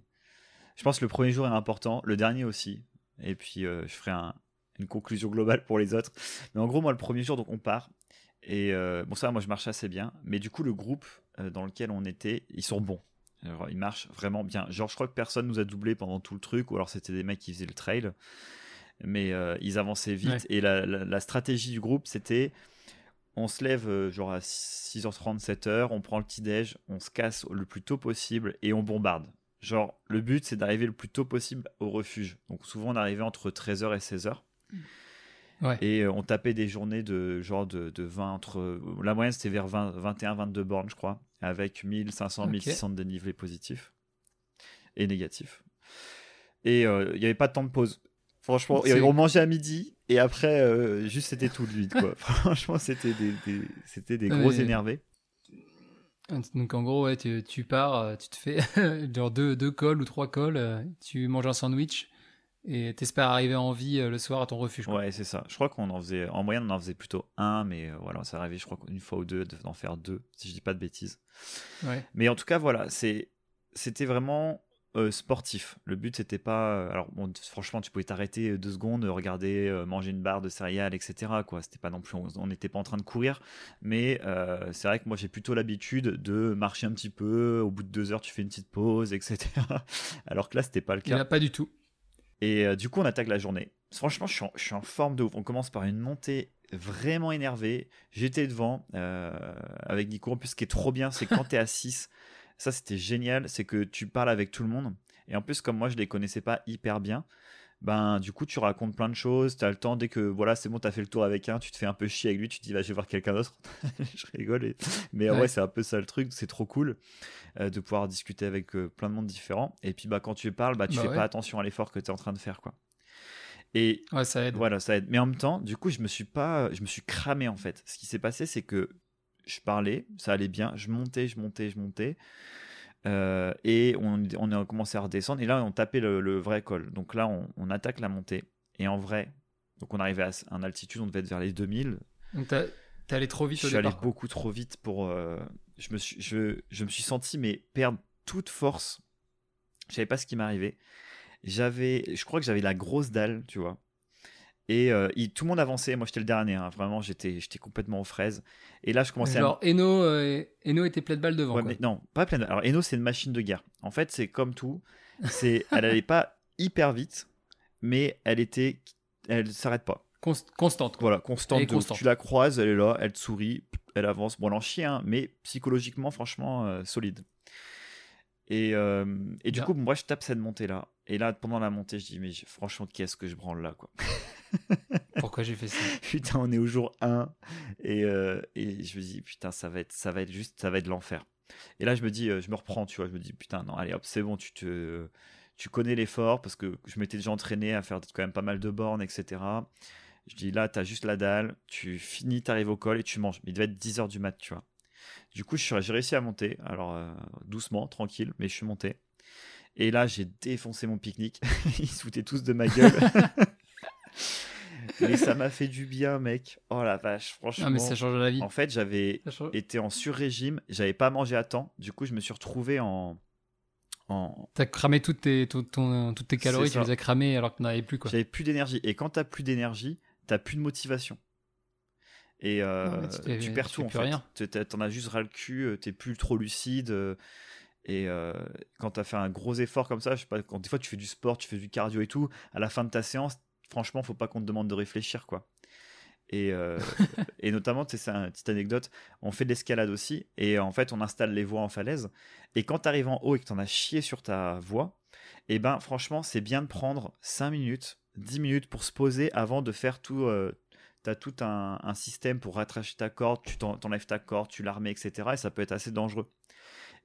Je pense que le premier jour est important, le dernier aussi. Et puis, je ferai une conclusion globale pour les autres. Mais en gros, moi, le premier jour, donc on part. Et bon, ça, moi, je marche assez bien. Mais du coup, le groupe dans lequel on était, ils sont bons. ils marchent vraiment bien. Genre, je crois que personne nous a doublé pendant tout le truc, ou alors c'était des mecs qui faisaient le trail mais euh, ils avançaient vite. Et la, stratégie du groupe, c'était on se lève euh, genre à 6h30, 7h, on prend le petit-déj, on se casse le plus tôt possible et on bombarde. Genre, le but, c'est d'arriver le plus tôt possible au refuge. Donc, souvent, on arrivait entre 13h et 16h. Et euh, on tapait des journées de genre de, 20 entre. La moyenne, c'était vers 20, 21, 22 bornes, je crois, avec 1500, 1600 de dénivelé positif et négatif. Et il n'y avait pas de temps de pause. Franchement, on mangeait à midi Et après, euh, juste c'était tout le vide, quoi. Franchement, c'était des, c'était des gros énervés. Donc en gros, ouais, tu, tu, pars, tu te fais genre deux, deux cols ou trois cols, tu manges un sandwich et t'espères arriver en vie le soir à ton refuge. Ouais, c'est ça. Je crois qu'on en faisait, en moyenne, on en faisait plutôt un, mais voilà, ça arrivait, je crois, une fois ou deux d'en faire deux, si je dis pas de bêtises. Ouais. Mais en tout cas, voilà, c'est, c'était vraiment euh, sportif. Le but, c'était pas. Euh, alors, bon, franchement, tu pouvais t'arrêter euh, deux secondes, regarder, manger une barre de céréales, etc. Quoi. C'était pas non plus. On n'était pas en train de courir. Mais c'est vrai que moi, j'ai plutôt l'habitude de marcher un petit peu. Au bout de deux heures, tu fais une petite pause, etc. alors que là, c'était pas le cas. Il a pas du tout. Et du coup, on attaque la journée. Franchement, je suis, en, je suis en forme de ouf. On commence par une montée vraiment énervée. J'étais devant avec Nico. En plus, ce qui est trop bien, c'est quand tu es à 6, ça, c'était génial. C'est que tu parles avec tout le monde. Et en plus, comme moi, je les connaissais pas hyper bien, ben du coup, tu racontes plein de choses. Tu as le temps, dès que voilà, c'est bon, tu as fait le tour avec un, tu te fais un peu chier avec lui, tu te dis, va, je vais voir quelqu'un d'autre. je rigole. Mais ouais, c'est un peu ça le truc. C'est trop cool euh, de pouvoir discuter avec euh, plein de monde différents. Et puis, bah, quand tu parles, bah, tu bah fais pas attention à l'effort que tu es en train de faire. quoi. Et ouais, ça aide. Voilà, ça aide. Mais en même temps, du coup, je me suis pas, je me suis cramé en fait. Ce qui s'est passé, c'est que je parlais, ça allait bien, je montais, je montais, je montais. Euh, et on, on, a commencé à redescendre. Et là, on tapait le, vrai col. Donc là, on, attaque la montée. Et en vrai, donc on arrivait à une altitude, on devait être vers les 2000. Donc t'es allé trop vite je suis allé beaucoup trop vite pour. Euh, je, me suis, je, je, me suis senti mais perdre toute force. Je savais pas ce qui m'arrivait. J'avais, je crois que j'avais la grosse dalle, tu vois. Et euh, tout le monde avançait, moi j'étais le dernier, hein. vraiment j'étais, complètement aux fraises. Et là je commençais Genre, à... Eno, euh, Eno était plein de balles devant. Mais non, pas plein de Alors Eno c'est une machine de guerre. En fait c'est comme tout, c'est, elle allait pas hyper vite, mais elle était, elle s'arrête pas. constante. Voilà, constante, Tu la croises, elle est là, elle te sourit, elle avance. Bon, elle en chie, hein, mais psychologiquement franchement euh, solide. Et, et du coup, moi je tape cette montée là. Et là pendant la montée, je dis mais franchement qu'est-ce que je branle là quoi? Pourquoi j'ai fait ça? Putain, on est au jour 1 et, euh, et je me dis putain, ça va être ça va être juste ça va être l'enfer. Et là je me dis euh, je me reprends, tu vois, je me dis putain non, allez hop, c'est bon, tu te tu connais l'effort parce que je m'étais déjà entraîné à faire quand même pas mal de bornes, etc. Je dis là, t'as juste la dalle, tu finis, t'arrives au col et tu manges. Mais il devait être 10h du mat, tu vois. Du coup, j'ai réussi à monter. Alors, euh, doucement, tranquille, mais je suis monté. Et là, j'ai défoncé mon pique-nique. Ils se foutaient tous de ma gueule. mais ça m'a fait du bien, mec. Oh la vache, franchement. mais ça change la vie. En fait, j'avais été en sur-régime, j'avais pas mangé à temps. Du coup, je me suis retrouvé en. en... T'as cramé toutes tes, toutes tes calories, tu les as cramées alors que n'avais plus quoi. J'avais plus d'énergie. Et quand t'as plus d'énergie, t'as plus de motivation. Et euh, tu, perds tout en fait. Rien. T'en as juste ras le cul, euh, t'es plus trop lucide. Euh, et quand tu as fait un gros effort comme ça, je sais pas, quand des fois tu fais du sport, tu fais du cardio et tout, à la fin de ta séance, franchement, faut pas qu'on te demande de réfléchir, quoi. Et, euh, et notamment, c'est une petite anecdote, on fait de l'escalade aussi, et en fait, on installe les voies en falaise. Et quand tu arrives en haut et que tu en as chié sur ta voie, et eh ben franchement, c'est bien de prendre 5 minutes, 10 minutes pour se poser avant de faire tout. Euh, tu as tout un, un, système pour rattracher ta corde, tu t'enlèves ta corde, tu la remets, etc. Et ça peut être assez dangereux.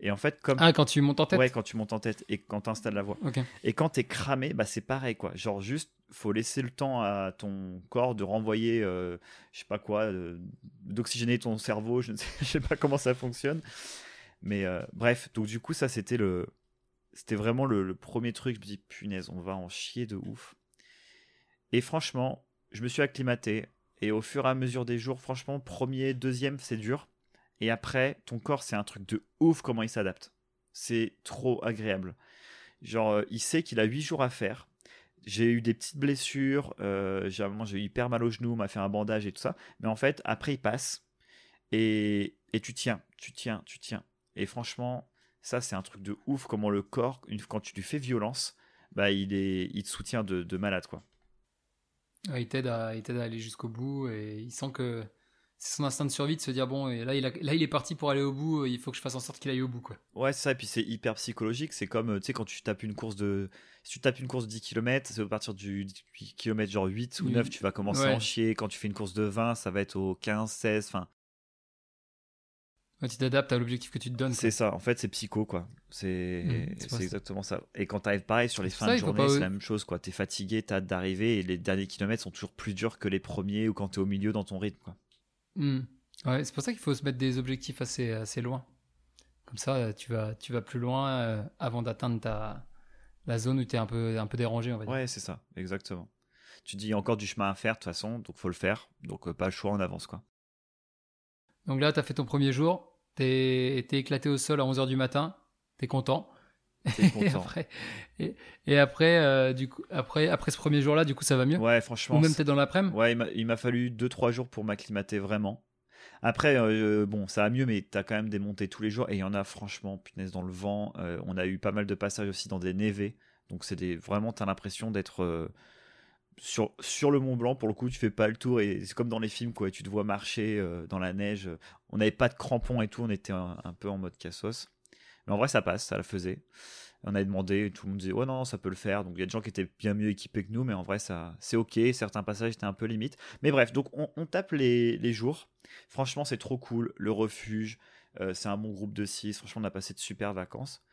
Et en fait, comme. Ah, quand tu montes en tête Ouais, quand tu montes en tête et quand tu installes la voix. Et quand tu es cramé, bah, c'est pareil, quoi. Genre, juste, faut laisser le temps à ton corps de renvoyer, euh, je sais pas quoi, euh, d'oxygéner ton cerveau. Je ne sais, je sais, pas comment ça fonctionne. Mais euh, bref, donc du coup, ça, c'était le. C'était vraiment le, premier truc. Je me dis, punaise, on va en chier de ouf. Et franchement, je me suis acclimaté. Et au fur et à mesure des jours, franchement, premier, deuxième, c'est dur. Et après, ton corps, c'est un truc de ouf comment il s'adapte. C'est trop agréable. Genre, euh, il sait qu'il a 8 jours à faire. J'ai eu des petites blessures. Euh, j'ai eu hyper mal au genou, m'a fait un bandage et tout ça. Mais en fait, après, il passe. Et, tu tiens, tu tiens, tu tiens. Et franchement, ça, c'est un truc de ouf comment le corps, quand tu lui fais violence, bah, il te soutient de, malade, quoi. Il t'aide à, à, aller jusqu'au bout et il sent que c'est son instinct de survie de se dire bon et là il là il est parti pour aller au bout il faut que je fasse en sorte qu'il aille au bout quoi. Ouais c'est ça et puis c'est hyper psychologique c'est comme tu sais quand tu tapes une course de si tu tapes une course de 10 km c'est à partir du kilomètre genre 8 ou 9 tu vas commencer à en chier. Quand tu fais une course de 20 ça va être au 15 16 enfin tu t'adaptes à l'objectif que tu te donnes. C'est ça, en fait, c'est psycho, quoi. C'est mmh, exactement ça. Et quand tu arrives pareil sur les fins de journée, c'est la même chose, quoi. es fatigué, t'as hâte d'arriver et les derniers kilomètres sont toujours plus durs que les premiers ou quand tu es au milieu dans ton rythme, quoi. Mmh. Ouais, c'est pour ça qu'il faut se mettre des objectifs assez, assez loin. Comme ça, tu vas, tu vas plus loin euh, avant d'atteindre ta, la zone où tu es un peu, un peu dérangé, on va dire. Ouais, c'est ça, exactement. Tu dis, il y a encore du chemin à faire de toute façon, donc faut le faire. Donc euh, pas le choix, en avance, quoi. Donc là, tu as fait ton premier jour, tu es, éclaté au sol à 11h du matin, tu es content. et après, et, après, euh, du coup, après, après ce premier jour-là, du coup, ça va mieux? Ouais, franchement. Ou même peut-être dans l'après-midi? Ouais, il m'a fallu 2-3 jours pour m'acclimater vraiment. Après, euh, bon, ça va mieux, mais tu as quand même des montées tous les jours. Et il y en a, franchement, punaise, dans le vent. Euh, on a eu pas mal de passages aussi dans des névés. Donc, c'est des, vraiment, tu as l'impression d'être euh, sur, le Mont Blanc. Pour le coup, tu fais pas le tour. Et c'est comme dans les films, quoi. Tu te vois marcher dans la neige. On n'avait pas de crampons et tout. On était un, peu en mode cassos. Mais en vrai, ça passe, ça le faisait on a demandé, tout le monde disait oh non, ça peut le faire. Donc il y a des gens qui étaient bien mieux équipés que nous, mais en vrai ça c'est ok. Certains passages étaient un peu limite. Mais bref, donc on, tape les, jours. Franchement, c'est trop cool. Le refuge, euh, c'est un bon groupe de 6. Franchement, on a passé de super vacances.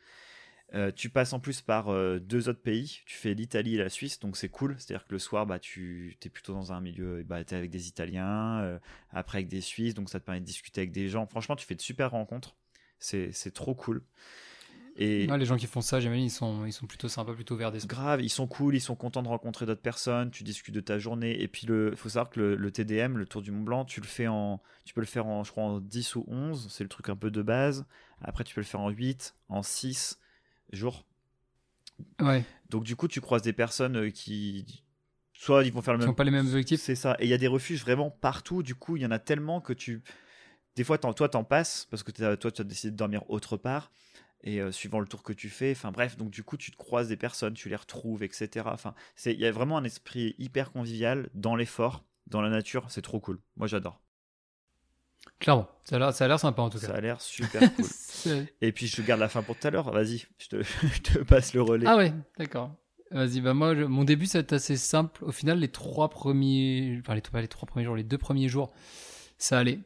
Euh, tu passes en plus par euh, deux autres pays. Tu fais l'Italie et la Suisse, donc c'est cool. C'est-à-dire que le soir, bah, tu es plutôt dans un milieu, bah, tu es avec des Italiens, après avec des Suisses, donc ça te permet de discuter avec des gens. Franchement, tu fais de super rencontres. C'est trop cool. Et les gens qui font ça, j'imagine, ils sont, ils sont plutôt sympas, plutôt verts d'esprit. Grave, ils sont cool, ils sont contents de rencontrer d'autres personnes, tu discutes de ta journée. Et puis, il faut savoir que le, TDM, le Tour du Mont Blanc, tu, le fais en, tu peux le faire en, je crois, en 10 ou 11, c'est le truc un peu de base. Après, tu peux le faire en 8, en 6 jours. Ouais. Donc, du coup, tu croises des personnes euh, qui. Soit ils vont faire le même. Ils n'ont pas les mêmes objectifs. C'est ça. Et il y a des refuges vraiment partout. Du coup, il y en a tellement que tu. Des fois, toi, t'en passes parce que toi, tu as décidé de dormir autre part et euh, suivant le tour que tu fais. Enfin bref, donc du coup, tu te croises des personnes, tu les retrouves, etc. Enfin, il y a vraiment un esprit hyper convivial dans l'effort, dans la nature. C'est trop cool. Moi, j'adore. Clairement, ça a l'air sympa en tout cas. Ça a l'air super cool. et puis, je te garde la fin pour tout à l'heure. Vas-y, je te, je te, passe le relais. Ah ouais, d'accord. Vas-y, bah moi, mon début, ça va être assez simple. Au final, les trois premiers, enfin les, les trois premiers jours, les deux premiers jours, ça allait.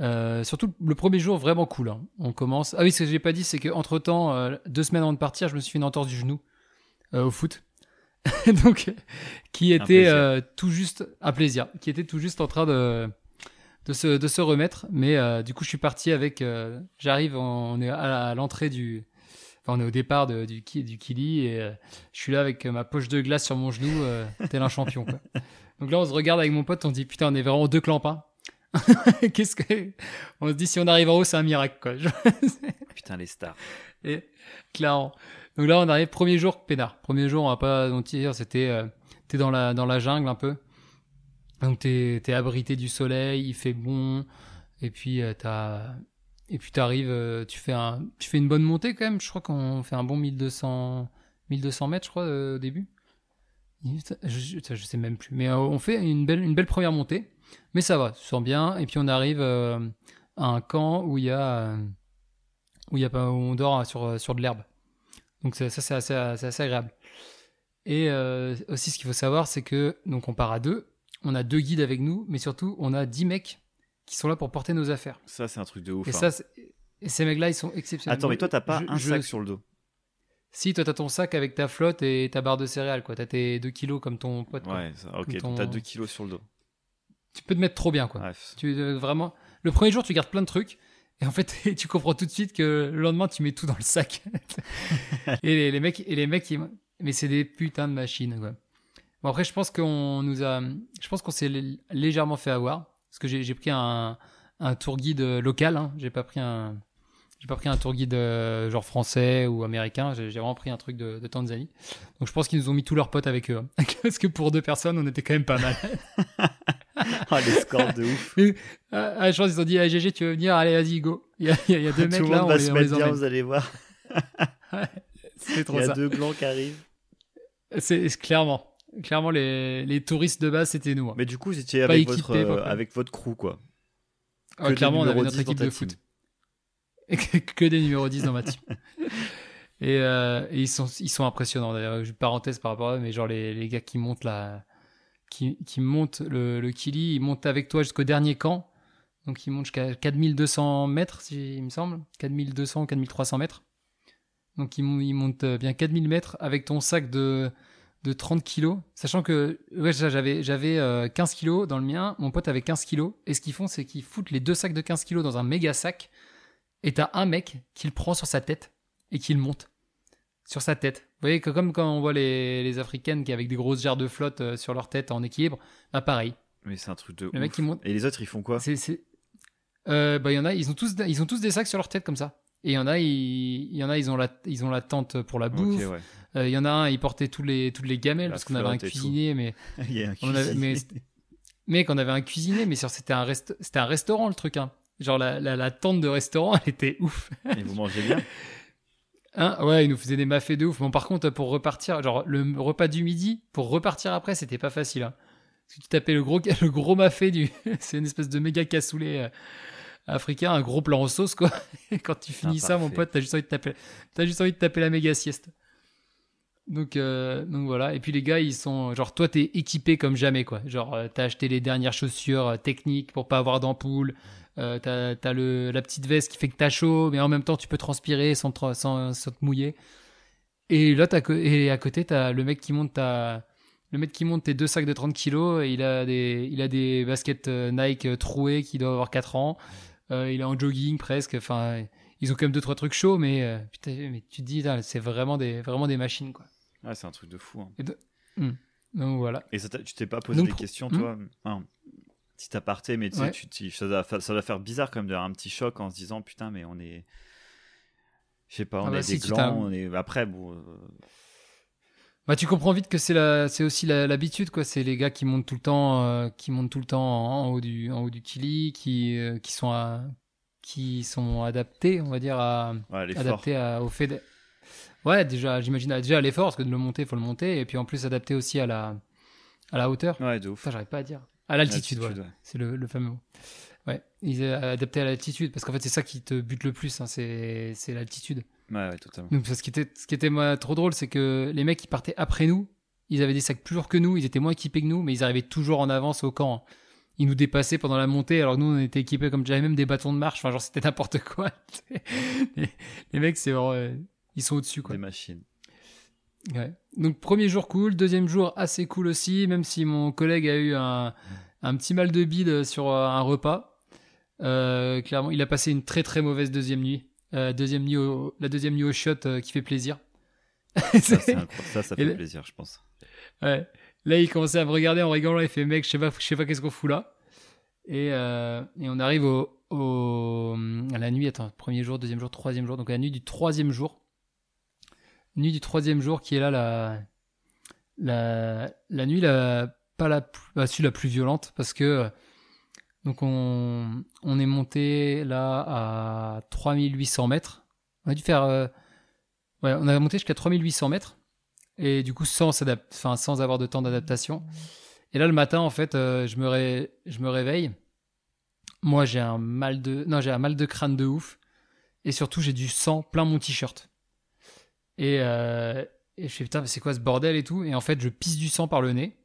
Euh, surtout le premier jour, vraiment cool. Hein. On commence. Ah oui, ce que j'ai pas dit, c'est qu'entre temps, euh, deux semaines avant de partir, je me suis fait une entorse du genou euh, au foot. Donc, qui était tout juste un plaisir, qui était tout juste en train de de se, de se remettre. Mais du coup, je suis parti avec. J'arrive, on est à, l'entrée du. Enfin, on est au départ de, du, du Kili et je suis là avec ma poche de glace sur mon genou, tel un champion. Quoi. Donc là, on se regarde avec mon pote, on dit putain, on est vraiment deux clampins. Qu'est-ce que. On se dit, si on arrive en haut, c'est un miracle, quoi. Putain, les stars. Et, clairement. Donc là, on arrive, premier jour, pénard. Premier jour, on va pas mentir, c'était. Euh, t'es dans la, dans la jungle un peu. Donc t'es es abrité du soleil, il fait bon. Et puis, euh, t'as. Et puis t'arrives, euh, tu fais un, tu fais une bonne montée quand même. Je crois qu'on fait un bon 1200, 1200 mètres, je crois, au début. Je, je, sais même plus. Mais on fait une belle, une belle première montée. Mais ça va, tu sens bien. Et puis on arrive euh, à un camp où il y a euh, où y a pas on dort sur sur de l'herbe. Donc ça, c'est assez, assez, agréable. Et euh, aussi ce qu'il faut savoir, c'est que donc on part à deux, on a deux guides avec nous, mais surtout on a dix mecs qui sont là pour porter nos affaires. Ça c'est un truc de ouf. Et, hein. ça, et ces mecs-là ils sont exceptionnels. Attends, mais toi t'as pas un sac sur le dos si, toi, t'as ton sac avec ta flotte et ta barre de céréales, quoi. T'as tes 2 kilos comme ton pote. Ouais, ok, t'as 2 kilos sur le dos tu peux te mettre trop bien, quoi. Tu, euh, vraiment, le premier jour, tu gardes plein de trucs. Et en fait, tu comprends tout de suite que le lendemain, tu mets tout dans le sac. et les, mecs, et les mecs, mais c'est des putains de machines, quoi. Bon, après, je pense qu'on nous a, je pense qu'on s'est légèrement fait avoir. Parce que j'ai pris un, un, tour guide local, hein. J'ai pas pris un, j'ai pas pris un tour guide euh, genre français ou américain, j'ai vraiment pris un truc de, de Tanzanie. Donc je pense qu'ils nous ont mis tous leurs potes avec eux. Hein. Parce que pour deux personnes, on était quand même pas mal. oh, les scores de ouf. ah, je pense qu'ils ont dit, ah, GG, tu veux venir? Allez, vas-y, go. Il y a, il y a deux mecs là, on, va les, se mettre bien, vous allez voir. c'est trop ça. Il y a deux blancs qui arrivent. C'est clairement. Clairement, les, les touristes de base, c'était nous. Hein. Mais du coup, vous étiez avec, votre, euh, avec votre crew, quoi. Ah, clairement, on avait notre équipe de foot. que des numéros 10 dans ma team. et, euh, et, ils, sont, ils sont impressionnants d'ailleurs. Parenthèse par rapport à eux, mais genre les, les gars qui montent la, qui, qui montent le, le Kili, ils montent avec toi jusqu'au dernier camp. Donc, il monte jusqu'à 4200 mètres, si, il me semble. 4200, 4300 mètres. Donc, il, monte bien 4000 mètres avec ton sac de, de 30 kilos. Sachant que ouais, j'avais, j'avais 15 kilos dans le mien. Mon pote avait 15 kilos. Et ce qu'ils font, c'est qu'ils foutent les deux sacs de 15 kilos dans un méga sac. Et t'as un mec qui le prend sur sa tête et qui le monte sur sa tête. Vous voyez que comme quand on voit les, les Africaines qui avec des grosses jarres de flotte euh, sur leur tête en équilibre, bah pareil. Mais c'est un truc de. Le mec monte. Et les autres, ils font quoi? C'est, euh, bah il y en a, ils ont tous, ils ont tous des sacs sur leur tête comme ça. Et il y en a, il, y en a, ils ont la, ils ont la tente pour la bouffe. Euh, il y en a un, il portait tous les, toutes les gamelles parce qu'on avait un cuisinier, mais, il y a un cuisinier. mais, qu'on avait un cuisinier, mais c'était un rest... c'était un restaurant le truc, hein. Genre la, la, tente de restaurant, elle était ouf. Et vous mangez bien? Hein, ouais, il nous faisait des mafés de ouf. Bon, par contre, pour repartir, genre le repas du midi, pour repartir après, c'était pas facile. Hein. Parce que tu tapais le gros, le gros mafé du. c'est une espèce de méga cassoulet euh, africain, un gros plan en sauce, quoi. Et quand tu finis ça, mon pote, t'as juste envie de taper, as juste envie de taper la méga sieste. Donc, euh, donc voilà. Et puis les gars, ils sont. Genre, toi, t'es équipé comme jamais, quoi. Genre, euh, t'as acheté les dernières chaussures techniques pour pas avoir d'ampoule. Euh, t'as as la petite veste qui fait que t'as chaud, mais en même temps tu peux transpirer sans te, sans, te mouiller. Et là, as, et à côté, t'as le mec qui monte ta, le mec qui monte tes deux sacs de 30 kilos. Et il a des, il a des baskets euh, Nike euh, trouées qui doivent avoir 4 ans. Il est en jogging presque. Enfin, ils ont quand même deux trois trucs chauds, mais putain, mais tu te dis, c'est vraiment des, vraiment des machines quoi. Ouais, c'est un truc de fou. Hein. Hmm. Donc voilà. Et ça tu t'es pas posé des questions, toi? Hmm petit aparté, mais tu sais, tu, ça, doit, ça, doit, faire bizarre quand même d'avoir un petit choc en se disant putain, mais on est. Je sais pas, on ah a bah des glands, on est. Après, bon. Euh, bah, tu comprends vite que c'est la, c'est aussi l'habitude quoi. C'est les gars qui montent tout le temps, euh, qui montent tout le temps en, haut du, en haut du kili, qui, euh, qui sont à, qui sont adaptés, on va dire à, adaptés au fait. De... Ouais, déjà, j'imagine déjà à l'effort parce que de le monter, faut le monter, et puis en plus adapté aussi à la, à la hauteur. Ouais, de ouf. j'arrive pas à dire. À l'altitude, ouais. C'est le, le, fameux mot. Ouais, ils est adapté à l'altitude parce qu'en fait c'est ça qui te bute le plus, hein, c'est l'altitude. Ouais, ouais, totalement. Donc, ce qui était, ce qui était moi, trop drôle, c'est que les mecs qui partaient après nous, ils avaient des sacs plus lourds que nous, ils étaient moins équipés que nous, mais ils arrivaient toujours en avance au camp. Ils nous dépassaient pendant la montée, alors que nous on était équipés comme j'avais même des bâtons de marche, enfin genre c'était n'importe quoi. les, mecs, c'est vraiment, euh, ils sont au-dessus quoi. Des machines. Ouais. Donc premier jour cool, deuxième jour assez cool aussi, même si mon collègue a eu un, un petit mal de bide sur euh, un repas. Euh, clairement, il a passé une très très mauvaise deuxième nuit. Euh, deuxième nuit la deuxième nuit au shot qui fait plaisir. ça, ça, ça, fait plaisir, je pense. Ouais. Là, il commençait à me regarder en rigolant. Il fait, mec, je sais pas, je sais pas qu'est-ce qu'on fout là. Et, et on arrive au, au, à la nuit. Attends, premier jour, deuxième jour, troisième jour. Donc, à la nuit du troisième jour nuit du troisième jour qui est là la, la, la nuit, la, pas la, bah, la plus violente parce que donc on, est monté là à 3800 mètres. On a dû faire. Euh, on a monté jusqu'à 3800 mètres et du coup sans, sans avoir de temps d'adaptation. Et là le matin en fait, euh, je, me réveille. Moi j'ai un mal de non j'ai un mal de crâne de ouf et surtout j'ai du sang plein mon t-shirt. Et, euh, et je fais putain, c'est quoi ce bordel et tout? Et en fait, je pisse du sang par le nez.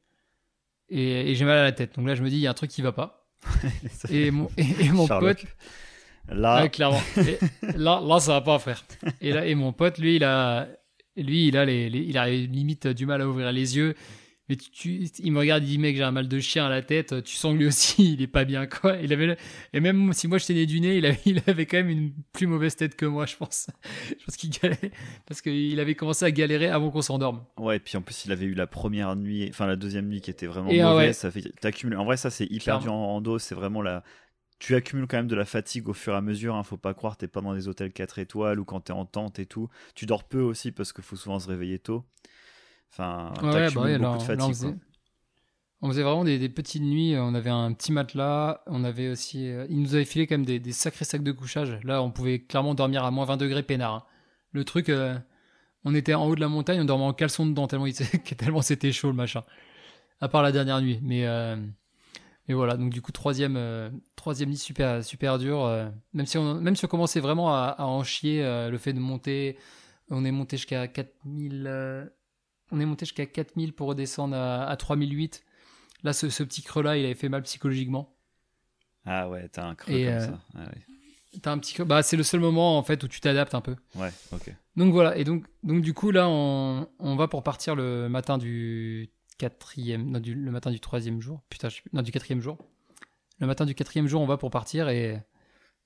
Et, j'ai mal à la tête. Donc là, je me dis, il y a un truc qui va pas. et, mon, et, mon pote. Là. clairement. là, là, ça va pas, frère. Et là, et mon pote, lui, il a, lui, il a les, il a limite du mal à ouvrir les yeux mais tu, il me regarde, il dit mec j'ai un mal de chien à la tête, tu sens que lui aussi il est pas bien quoi. Il avait et même si moi je né du nez, il avait, il avait quand même une plus mauvaise tête que moi je pense. je pense qu'il galérait parce qu'il avait commencé à galérer avant qu'on s'endorme. Ouais et puis en plus il avait eu la première nuit, enfin la deuxième nuit qui était vraiment ah mauvaise. Ça fait t'accumules. En vrai ça c'est hyper dur en, dos, c'est vraiment la tu accumules quand même de la fatigue au fur et à mesure. Hein, faut pas croire, t'es pas dans des hôtels 4 étoiles ou quand t'es en tente et tout. Tu dors peu aussi parce qu'il faut souvent se réveiller tôt. Enfin, ouais, bah beaucoup de fatigue. on, faisait, vraiment des, petites nuits. On avait un petit matelas. On avait aussi. Euh, il nous avait filé quand même des, sacrés sacs de couchage. Là, on pouvait clairement dormir à moins 20 degrés peinard. Hein. Le truc, euh, on était en haut de la montagne, on dormait en caleçon dedans tellement, tellement c'était chaud le machin. À part la dernière nuit. Mais, euh, mais voilà, donc du coup, troisième, troisième nuit super, super dur. même, si on, même si on commençait vraiment à, à en chier, le fait de monter, on est monté jusqu'à 4000 on est monté jusqu'à 4000 pour redescendre à, 3008. Là, ce, petit creux-là, il avait fait mal psychologiquement. Ah ouais, t'as un creux Et, comme euh, ça. Ah ouais. T'as un petit creux. Bah, c'est le seul moment en fait où tu t'adaptes un peu. Ouais, ok. Donc voilà, et donc, donc du coup là on, on va pour partir le matin du quatrième, non, du, le matin du troisième jour, putain, je non du quatrième jour. Le matin du quatrième jour on va pour partir et,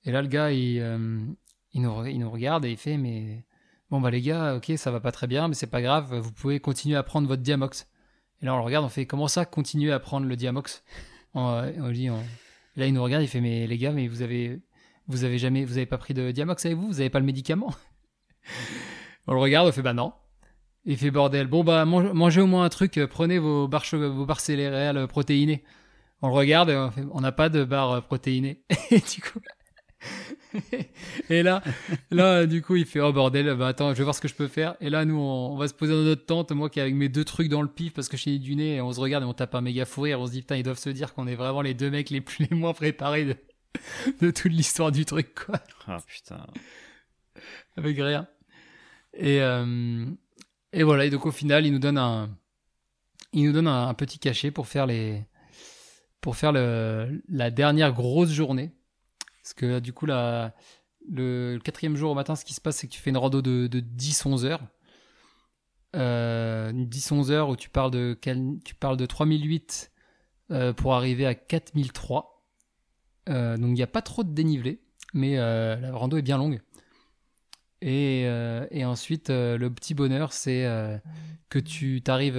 et là le gars il, euh, il, nous, il nous regarde et il fait mais bon bah les gars ok ça va pas très bien mais c'est pas grave vous pouvez continuer à prendre votre Diamox. Et là on le regarde on fait comment ça continuer à prendre le Diamox on, euh, on dit on- là il nous regarde il fait mais les gars mais vous avez vous avez jamais vous avez pas pris de Diamox avec vous vous avez pas le médicament on le regarde, on fait bah non. Il fait bordel. Bon bah mange- mangez au moins un truc, euh, prenez vos barres, vos barres céréales euh, protéinées. On le regarde, on n'a pas de barres protéinées. Et du coup, et là, là du coup il fait oh bordel, bah attends, je vais voir ce que je peux faire. Et là nous on, on va se poser dans notre tente, moi qui avec mes deux trucs dans le pif parce que je suis du nez, et on se regarde et on tape un méga fou rire. On se dit putain ils doivent se dire qu'on est vraiment les deux mecs les plus les moins préparés de, de toute l'histoire du truc quoi Ah putain. avec rien. Et, euh, et voilà, et donc au final, il nous donne un, il nous donne un, un petit cachet pour faire les, pour faire le, la dernière grosse journée. Parce que du coup, le quatrième jour au matin, ce qui se passe, c'est que tu fais une rando de, de 10-11 heures. Euh, 10-11 heures où tu parles de, tu parles de 3008 euh, pour arriver à 4003. Euh, donc il n'y a pas trop de dénivelé, mais euh, la rando est bien longue. Et, ensuite, le petit bonheur, c'est que tu t'arrives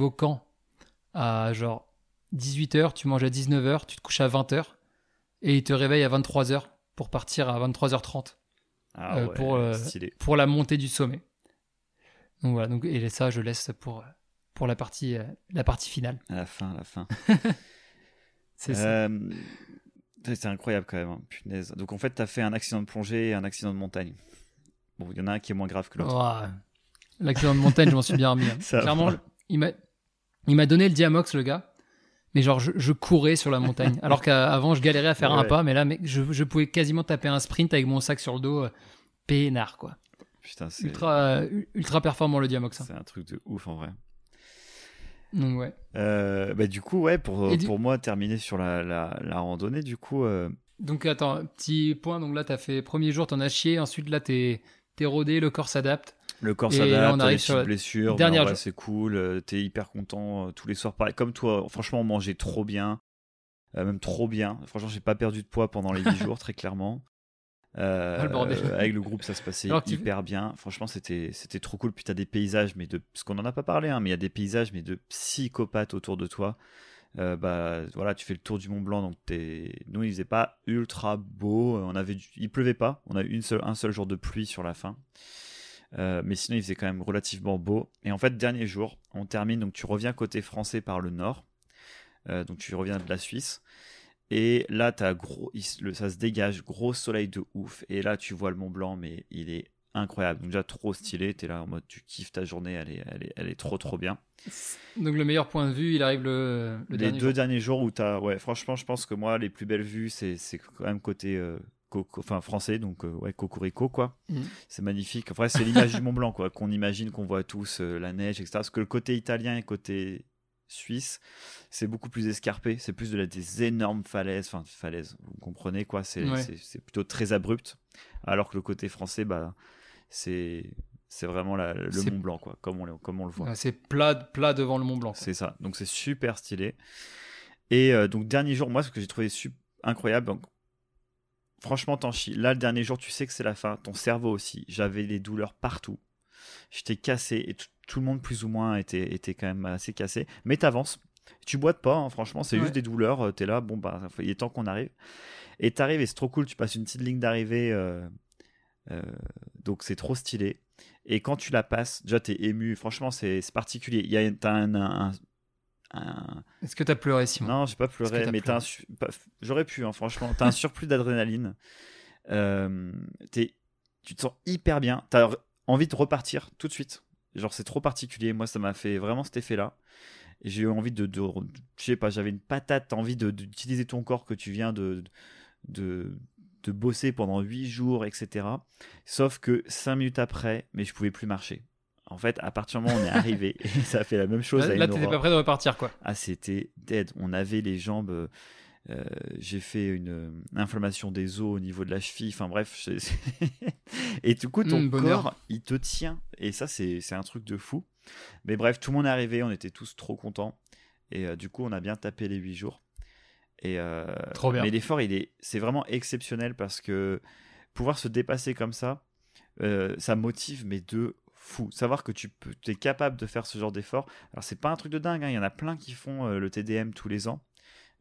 au camp à genre 18h, tu manges à 19h, tu te couches à 20h, et il te réveille à 23h pour partir à 23h30 Ah Euh, ouais, pour, euh, pour la montée du sommet. Donc voilà, donc, et ça, je laisse pour, pour la, partie, euh, la partie finale. À la fin, à la fin. C'est ça. C'est incroyable quand même, hein, punaise. Donc en fait, t'as fait un accident de plongée et un accident de montagne. Bon, il y en a un qui est moins grave que l'autre. L'accident de montagne, je m'en suis bien remis. hein. Clairement, il m'a donné le diamox, le gars. Mais genre, je, je courais sur la montagne. Alors qu'avant, je galérais à faire un pas. Mais là, mec, je, je pouvais quasiment taper un sprint avec mon sac sur le dos. euh, Peinard, quoi. Putain, c'est Ultra, euh, ultra performant, le diamox. hein. c'est un truc de ouf en vrai. Donc, ouais. Euh, bah, du coup, ouais, pour, du- pour moi, terminer sur la, la, la randonnée, du coup, euh, Donc, attends, petit point. Donc là, t'as fait premier jour, t'en as chié. Ensuite, là, t'es, t'es rodé, le corps s'adapte. Le corps s'adapte, on arrive sur la blessures, mais dernière jo- c'est cool, euh, t'es hyper content euh, tous les soirs. Pareil, comme toi, franchement, on mangeait trop bien, euh, même trop bien. Franchement, j'ai pas perdu de poids pendant les 10 jours, très clairement. Euh, Ah, le bordel. avec le groupe, ça se passait Alors que tu- hyper bien. Franchement, c'était c'était trop cool. Puis t'as des paysages, mais de parce qu'on en a pas parlé, hein, mais il y a des paysages, mais de psychopathes autour de toi. Euh, bah voilà, tu fais le tour du Mont Blanc, donc t'es. Nous, il faisait pas ultra beau. On avait, du- il pleuvait pas. On a eu une seule, un seul jour de pluie sur la fin. Euh, mais sinon, il faisait quand même relativement beau. Et en fait, dernier jour, on termine. Donc, tu reviens côté français par le nord. Euh, donc, tu reviens de la Suisse. Et là, t'as gros, il se- le- ça se dégage, gros soleil de ouf. Et là, tu vois le Mont Blanc, mais il est incroyable. Donc, déjà, trop stylé. T'es là en mode, tu kiffes ta journée. Elle est, elle est, elle est trop, trop bien. Donc, le meilleur point de vue, il arrive le, le les dernier deux jour. derniers jours où t'as, ouais, franchement, je pense que moi, les plus belles vues, c'est, quand même côté, euh, enfin, français, donc, euh, ouais, Cocorico, quoi. Mhm. C'est magnifique. Enfin, c'est l'image du Mont Blanc, quoi, qu'on imagine, qu'on voit tous, euh, la neige, etc. Parce que le côté italien et côté suisse, c'est beaucoup plus escarpé. C'est plus de la, des énormes falaises, enfin, falaises, vous comprenez, quoi. C'est, Ouais. plutôt très abrupt. Alors que le côté français, bah, c'est, c'est vraiment la- le Mont Blanc, quoi, comme on, le- comme on le voit. Ouais, C'est plat, plat devant le Mont Blanc. C'est ça. Donc c'est super stylé. Et euh, donc dernier jour, moi ce que j'ai trouvé sup- incroyable, donc, franchement t'en chies. Là le dernier jour, tu sais que c'est la fin. Ton cerveau aussi. J'avais des douleurs partout. J'étais cassé et tout, le monde plus ou moins était, était quand même assez cassé. Mais t'avances. Tu boites pas, hein, franchement, c'est Ouais. juste des douleurs. euh, T'es là, bon bah il est temps qu'on arrive. Et t'arrives et c'est trop cool. Tu passes une petite ligne d'arrivée. euh, euh, donc c'est trop stylé. Et quand tu la passes, déjà t'es ému. Franchement, c'est c'est particulier. Il y a t'as un, un- un- Est-ce que t'as pleuré, Simon non, j'ai pas pleuré, mais su- j'aurais pu, hein, franchement. T'as un surplus d'adrénaline. Euh, t'es- tu te sens hyper bien. T'as envie de repartir tout de suite. Genre, c'est trop particulier. Moi, ça m'a fait vraiment cet effet-là. Et J'ai eu envie de, de, je sais pas, j'avais une patate, envie de- d'utiliser ton corps que tu viens de, de, de bosser pendant 8 jours, etc. Sauf que 5 minutes après, mais je pouvais plus marcher. En fait, à partir du moment où on est arrivé, et ça a fait la même chose Là, à là une t'étais aura- pas prêt de repartir, quoi. ah, c'était dead. On avait les jambes. euh, j'ai fait une inflammation des os au niveau de la cheville. Enfin bref, et du coup, ton Mm, corps, il te tient. Et ça, c'est c'est un truc de fou. Mais bref, tout le monde est arrivé, on était tous trop contents. Et euh, du coup, on a bien tapé les 8 jours. Et, euh, Trop bien. Mais l'effort, il est, c'est vraiment exceptionnel parce que pouvoir se dépasser comme ça, euh, ça motive, mais de fou. Savoir que tu peux, es capable de faire ce genre d'effort. Alors, c'est pas un truc de dingue, hein, il y en a plein qui font euh, le TDM tous les ans.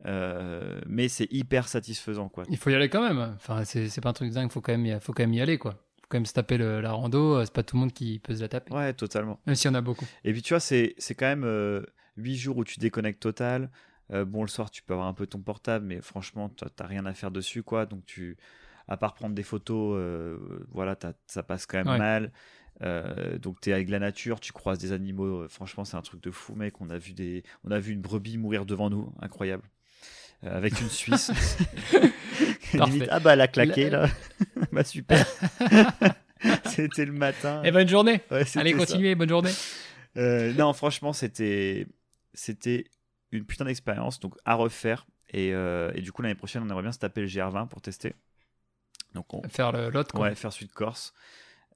Euh, mais c'est hyper satisfaisant, quoi. Il faut y aller quand même. Enfin, c'est pas un truc de dingue, faut quand même y, faut quand même y aller, quoi. Faut quand même se taper le- la rando, euh, c'est pas tout le monde qui peut se la taper. Ouais, totalement. Même s'il y en a beaucoup. Et puis tu vois, c'est quand même euh, 8 jours où tu déconnectes total. Euh, bon, le soir, tu peux avoir un peu ton portable, mais franchement, t'as rien à faire dessus, quoi. Donc, tu, à part prendre des photos, voilà, ça passe quand même Ouais. mal. Euh, donc, t'es avec la nature, tu croises des animaux. euh, franchement, c'est un truc de fou, mec. On a vu des, on a vu une brebis mourir devant nous, incroyable. Euh, avec une Suisse. Limite, ah bah, elle a claqué, La- là. bah, super. C'était le matin. Et bonne journée. Ouais, Allez, continuez, bonne journée. Euh, non, franchement, c'était c'était une putain d'expérience, donc à refaire. Et, et du coup, l'année prochaine, on aimerait bien se taper le GR20 pour tester. Donc, on, Faire le- l'autre, ouais, faire Sud Corse.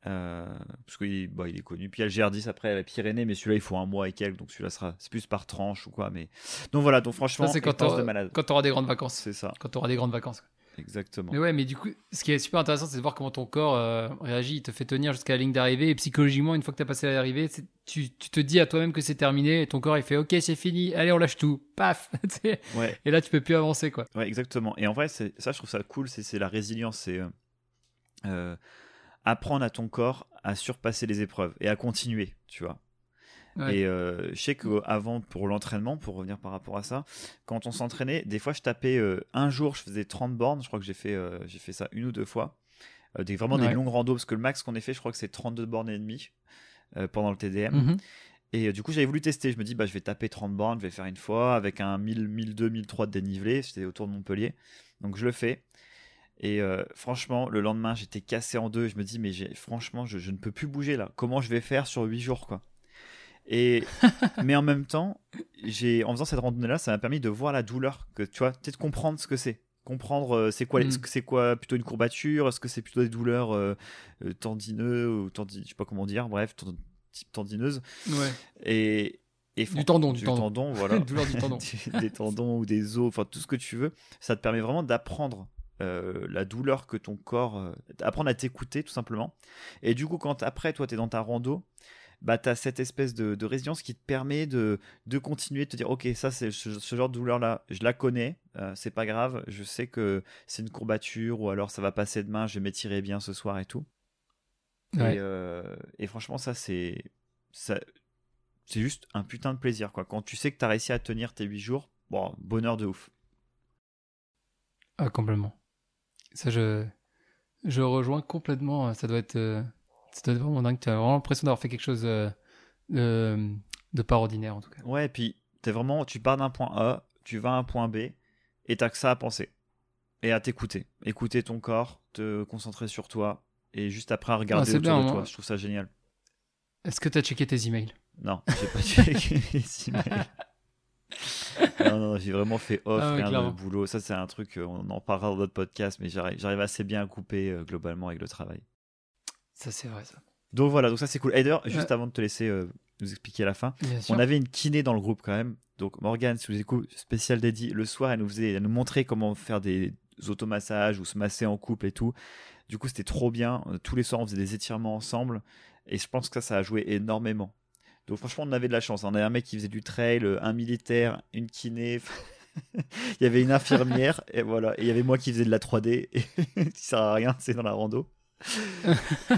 Euh, parce qu'il bah, il est connu. Puis il y a le GR10 après, la Pyrénées, mais celui-là, il faut un mois et quelques, donc celui-là sera c'est plus par tranche ou quoi. Mais donc voilà, donc franchement, c'est quand t'auras de malade. quand t'auras des grandes vacances. C'est ça, Quand t'auras des grandes vacances. exactement. Mais ouais, mais du coup, ce qui est super intéressant, c'est de voir comment ton corps euh, réagit. Il te fait tenir jusqu'à la ligne d'arrivée. Et psychologiquement, une fois que tu as passé l'arrivée, tu, tu te dis à toi-même que c'est terminé. Et ton corps, il fait OK, c'est fini. Allez, on lâche tout. Paf Ouais, Et là, tu peux plus avancer, quoi. Ouais, exactement. Et en vrai, ça, je trouve ça cool, c'est la résilience, c'est euh, apprendre à ton corps à surpasser les épreuves et à continuer, tu vois. Ouais. Et euh, je sais qu'avant, pour l'entraînement, pour revenir par rapport à ça, quand on s'entraînait, des fois je tapais euh, un jour, je faisais 30 bornes, je crois que j'ai fait, euh, j'ai fait ça une ou deux fois. Des, vraiment des longues randos, parce que le max qu'on ait fait, je crois que c'est 32 bornes et demie pendant le TDM. Mhm. Et du coup, j'avais voulu tester. Je me dis, bah, je vais taper 30 bornes, je vais faire une fois avec un 1000, 1002, 1003 de dénivelé. C'était autour de Montpellier. Donc, je le fais. Et euh, franchement, le lendemain, j'étais cassé en deux. Je me dis, mais franchement, je, je ne peux plus bouger là. Comment je vais faire sur 8 jours, quoi? Et mais en même temps, j'ai en faisant cette randonnée là, ça m'a permis de voir la douleur que tu vois, peut-être comprendre ce que c'est, comprendre euh, c'est quoi, Mm. c'est quoi plutôt une courbature, est-ce que c'est plutôt des douleurs euh, euh, tendineuses ou tendi, je sais pas comment dire, bref, type tendineuse? Ouais. Et, et Du tendon, du tendon. voilà. Douleur du tendon. des, des tendons ou des os, enfin tout ce que tu veux. Ça te permet vraiment d'apprendre euh, la douleur que ton corps, euh, apprendre à t'écouter tout simplement. Et du coup, quand après toi tu es dans ta rando, bah tu as cette espèce de, de résilience qui te permet de, de continuer, de te dire ok ça c'est ce, ce genre de douleur là, je la connais, euh, c'est pas grave, je sais que c'est une courbature ou alors ça va passer demain, je vais m'étirer bien ce soir et tout. Ouais. Et, euh, et franchement, ça, c'est. Ça, c'est juste un putain de plaisir, quoi. Quand tu sais que t'as réussi à tenir tes 8 jours, bon, bonheur de ouf. Ah, complètement. Ça, je, je rejoins complètement. Ça doit être, euh, ça doit être vraiment dingue. Tu as vraiment l'impression d'avoir fait quelque chose euh, de, de pas ordinaire, en tout cas. Ouais, et puis, t'es vraiment. Tu pars d'un point A, tu vas à un point B, et t'as que ça à penser. Et à t'écouter. Écouter ton corps, te concentrer sur toi, et juste après à regarder Ah, autour bien, de toi. Je trouve ça génial. Est-ce que tu as checké tes emails? Non, j'ai pas checké les emails. Non, non, j'ai vraiment fait off, Ah rien de boulot. Ça, c'est un truc, euh, on en parlera dans d'autres podcasts, mais j'arrive assez bien à couper euh, globalement avec le travail. Ça, c'est vrai, ça. Donc voilà, donc ça c'est cool. Et d'ailleurs, juste Ouais. avant de te laisser euh, nous expliquer à la fin, Bien sûr. on avait une kiné dans le groupe quand même. Donc Morgane, si vous écoutez, spécial dédié, le soir, elle nous faisait, elle nous montrait comment faire des automassages ou se masser en couple et tout. Du coup, c'était trop bien. Tous les soirs, on faisait des étirements ensemble. Et je pense que ça, ça a joué énormément. Donc franchement, on avait de la chance. On avait un mec qui faisait du trail, euh, un militaire, une kiné. il y avait une infirmière et voilà. Et il y avait moi qui faisais de la 3D et qui sert à rien, c'est dans la rando.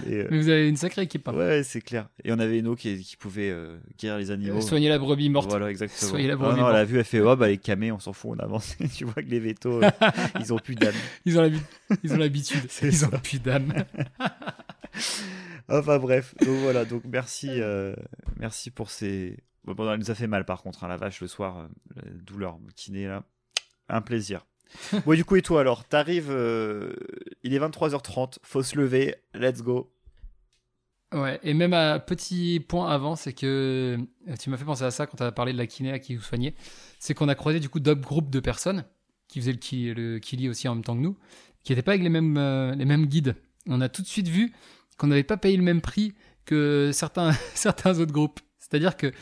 Et, euh, Mais vous avez une sacrée équipe. hein. Ouais, c'est clair. Et on avait une eau qui, qui pouvait euh, guérir les animaux. Euh, Soigner la brebis morte. Voilà, exactement. Soyez la non, brebis non, elle a morte. vu, elle fait, oh, bah, les camés, on s'en fout, on avance. tu vois que les vétos, euh, ils ont plus d'âme. Ils ont ils l'habitude. Ils ont plus d'âme. Enfin, bref. Donc, voilà. Donc, merci, merci pour ces. Bon, elle nous a fait mal, par contre, hein, la vache, le soir, la douleur, kiné, là. Un plaisir. bon, du coup, et toi, alors, t'arrives, euh, il est 23h30, faut se lever, let's go. Ouais, et même un petit point avant, c'est que euh, tu m'as fait penser à ça quand tu parlé de la kiné à qui vous soignez. C'est qu'on a croisé du coup d'autres groupes de personnes qui faisait le, Kili aussi en même temps que nous, qui n'était pas avec les mêmes, euh, les mêmes guides. On a tout de suite vu qu'on n'avait pas payé le même prix que certains, certains autres groupes. C'est-à-dire que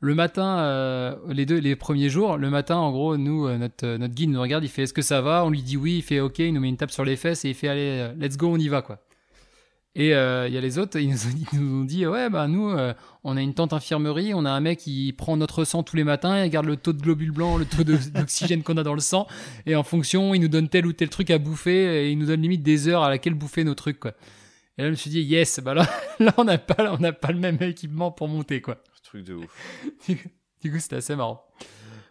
le matin, euh, les deux, les premiers jours, le matin, en gros, nous, euh, notre, notre guide nous regarde, il fait est-ce que ça va? On lui dit oui, il fait ok, il nous met une tape sur les fesses et il fait allez, let's go, on y va quoi. Et il y a les autres, ils nous, ont dit, ouais, bah nous, on a une tente infirmerie, on a un mec qui prend notre sang tous les matins, il regarde le taux de globules blancs, le taux d'oxygène qu'on a dans le sang, et en fonction, il nous donne tel ou tel truc à bouffer, et il nous donne limite des heures à laquelle bouffer nos trucs. Et là, je me suis dit, yes, bah là, là on n'a pas, on pas le même équipement pour monter, quoi. Truc de ouf. du coup, c'était assez marrant.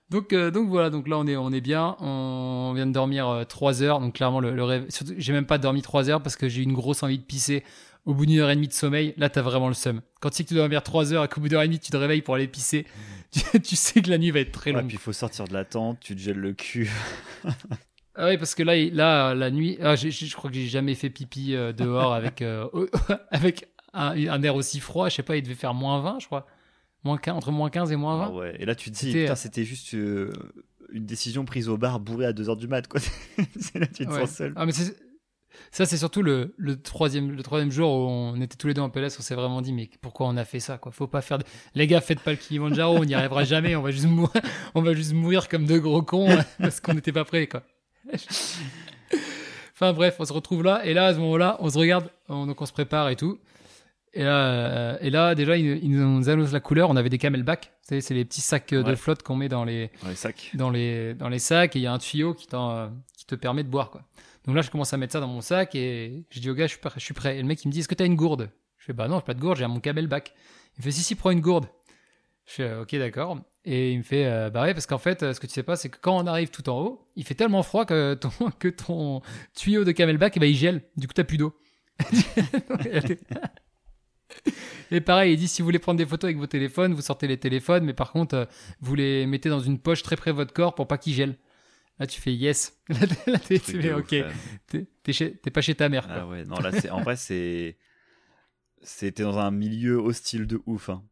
Donc, euh, donc voilà, donc là on est, on est bien. On vient de dormir 3 euh, heures, donc clairement le, le rêve. J'ai même pas dormi 3 heures parce que j'ai eu une grosse envie de pisser au bout d'une heure et demie de sommeil. Là, t'as vraiment le seum. Quand tu sais que tu dois dormir 3 heures et qu'au bout d'une heure et demie tu te réveilles pour aller pisser, tu, sais que la nuit va être très longue. Et puis il faut sortir de la tente, tu te gèles le cul. ah oui, parce que là, là la nuit, ah, je crois que j'ai jamais fait pipi euh, dehors avec, avec un, air aussi froid. Je sais pas, il devait faire moins 20, je crois. Moins 15, entre moins 15 et moins 20. Ah ouais. Et là, tu te dis, putain, c'était juste euh, une décision prise au bar bourré à 2h du mat, quoi. c'est là, tu te sens seul. Ah, mais ça, c'est surtout le, le, troisième, le troisième jour où on était tous les deux en PLS, on s'est vraiment dit, mais pourquoi on a fait ça, quoi? Faut pas faire. Les gars, faites pas le Kilimanjaro, on n'y arrivera jamais, on va juste mourir, on va juste mourir comme deux gros cons parce qu'on n'était pas prêts, quoi. enfin bref, on se retrouve là, et là, à ce moment-là, on se regarde, donc on se prépare et tout. Et là, euh, et là déjà, ils, nous annoncent la couleur. On avait des camelbacks. C'est les petits sacs euh, de flotte qu'on met dans les, dans les sacs. Dans les, dans les sacs. Et il y a un tuyau qui, euh, qui te permet de boire. Quoi. Donc là, je commence à mettre ça dans mon sac et je dis au gars, je suis, prêt, je suis prêt. Et le mec, il me dit, est-ce que tu as une gourde? Je fais, bah non, j'ai pas de gourde, j'ai mon camelback. Il me fait, si, si, prends une gourde. Je fais, ok, d'accord. Et il me fait, bah ouais, parce qu'en fait, ce que tu sais pas, c'est que quand on arrive tout en haut, il fait tellement froid que ton, que ton tuyau de camelback, eh ben, il gèle. Du coup, t'as plus d'eau. Et pareil, il dit si vous voulez prendre des photos avec vos téléphones, vous sortez les téléphones, mais par contre, euh, vous les mettez dans une poche très près de votre corps pour pas qu'ils gèlent. Là, tu fais yes. Là, t'es, ok. T'es, pas chez ta mère. Ah ouais, non, là, c'est, en vrai, c'est. C'était dans un milieu hostile de ouf. Hein.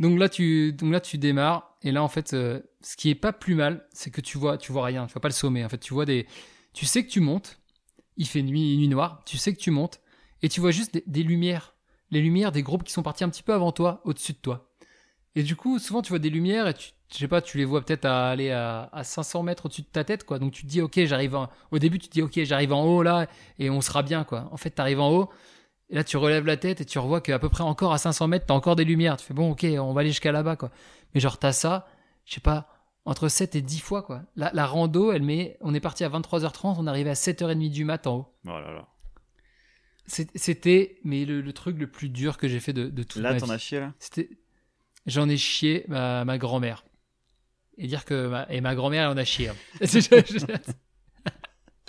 Donc là, tu, donc là, tu démarres. Et là, en fait, euh, ce qui est pas plus mal, c'est que tu vois, tu vois rien. Tu vois pas le sommet. En fait, tu vois des. Tu sais que tu montes. Il fait nuit, nuit noire. Tu sais que tu montes et tu vois juste des, lumières, les lumières des groupes qui sont partis un petit peu avant toi, au-dessus de toi. Et du coup, souvent tu vois des lumières et tu, je sais pas, tu les vois peut-être à aller à, à 500 mètres au-dessus de ta tête, quoi. Donc tu te dis, ok, j'arrive en... au début, tu dis, ok, j'arrive en haut là et on sera bien, quoi. En fait, tu arrives en haut et là tu relèves la tête et tu revois qu'à peu près encore à 500 mètres, t'as encore des lumières. Tu fais, bon, ok, on va aller jusqu'à là-bas, quoi. Mais genre, t'as ça, je sais pas, entre 7 et 10 fois, quoi. La, la rando, elle met, on est parti à 23h30, on est arrivé à 7h30 du mat en haut. Oh là là. C'était mais le, truc le plus dur que j'ai fait de, de toute là, ma vie. Là, t'en as chié là? J'en ai chié ma, ma grand-mère. Et dire que ma, et ma grand-mère, elle en a chié. Hein.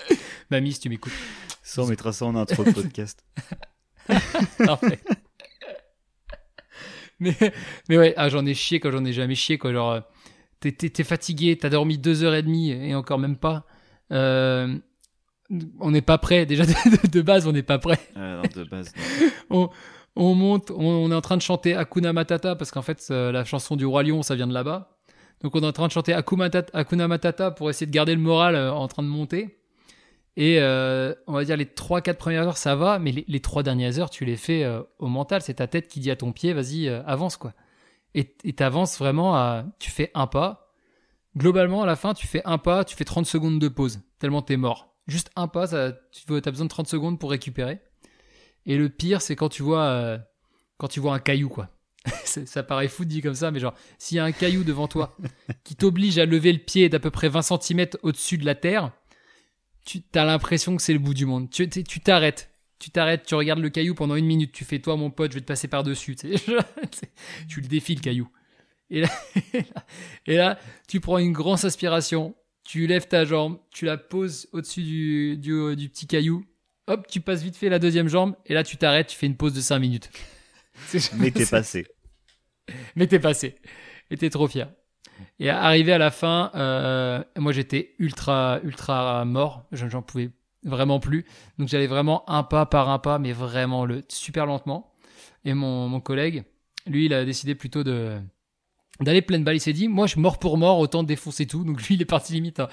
Mamie, si tu m'écoutes. Ça, on mettra ça en intro de podcast. Parfait. mais, mais ouais, ah, j'en ai chié quand j'en ai jamais chié. Quoi. Genre, euh, t'es, t'es, fatigué, t'as dormi deux heures et demie et encore même pas. Euh, on n'est pas prêt. Déjà de, base, on n'est pas prêt. de base. on, monte, on, est en train de chanter Akuna Matata parce qu'en fait, euh, la chanson du roi lion, ça vient de là-bas. Donc on est en train de chanter Akuna Matata pour essayer de garder le moral en train de monter. Et euh, on va dire les 3-4 premières heures, ça va, mais les, trois dernières heures, tu les fais au mental. C'est ta tête qui dit à ton pied, vas-y, avance quoi. Et t'avances vraiment à. Tu fais un pas. Globalement, à la fin, tu fais un pas, tu fais 30 secondes de pause, tellement t'es mort. Juste un pas, ça, tu as besoin de 30 secondes pour récupérer. Et le pire, c'est quand tu vois, euh, quand tu vois un caillou, quoi. ça paraît fou dire comme ça, mais genre, s'il y a un caillou devant toi qui t'oblige à lever le pied d'à peu près 20 cm au-dessus de la terre, tu as l'impression que c'est le bout du monde. Tu t'arrêtes. Tu t'arrêtes, tu regardes le caillou pendant une minute, tu fais toi mon pote, je vais te passer par-dessus. tu le défies le caillou. Et là, et là, tu prends une grosse aspiration, tu lèves ta jambe, tu la poses au-dessus du, du, petit caillou, hop, tu passes vite fait la deuxième jambe, et là tu t'arrêtes, tu fais une pause de 5 minutes. Mais t'es passé. Mais t'es passé. Et t'es trop fier. Et arrivé à la fin, euh, moi j'étais ultra, ultra mort. J'en pouvais vraiment plus. Donc j'allais vraiment un pas par un pas, mais vraiment le super lentement. Et mon, mon collègue, lui, il a décidé plutôt de, d'aller pleine balle. Il s'est dit, moi, je mort pour mort, autant défoncer tout. Donc lui, il est parti limite. hein.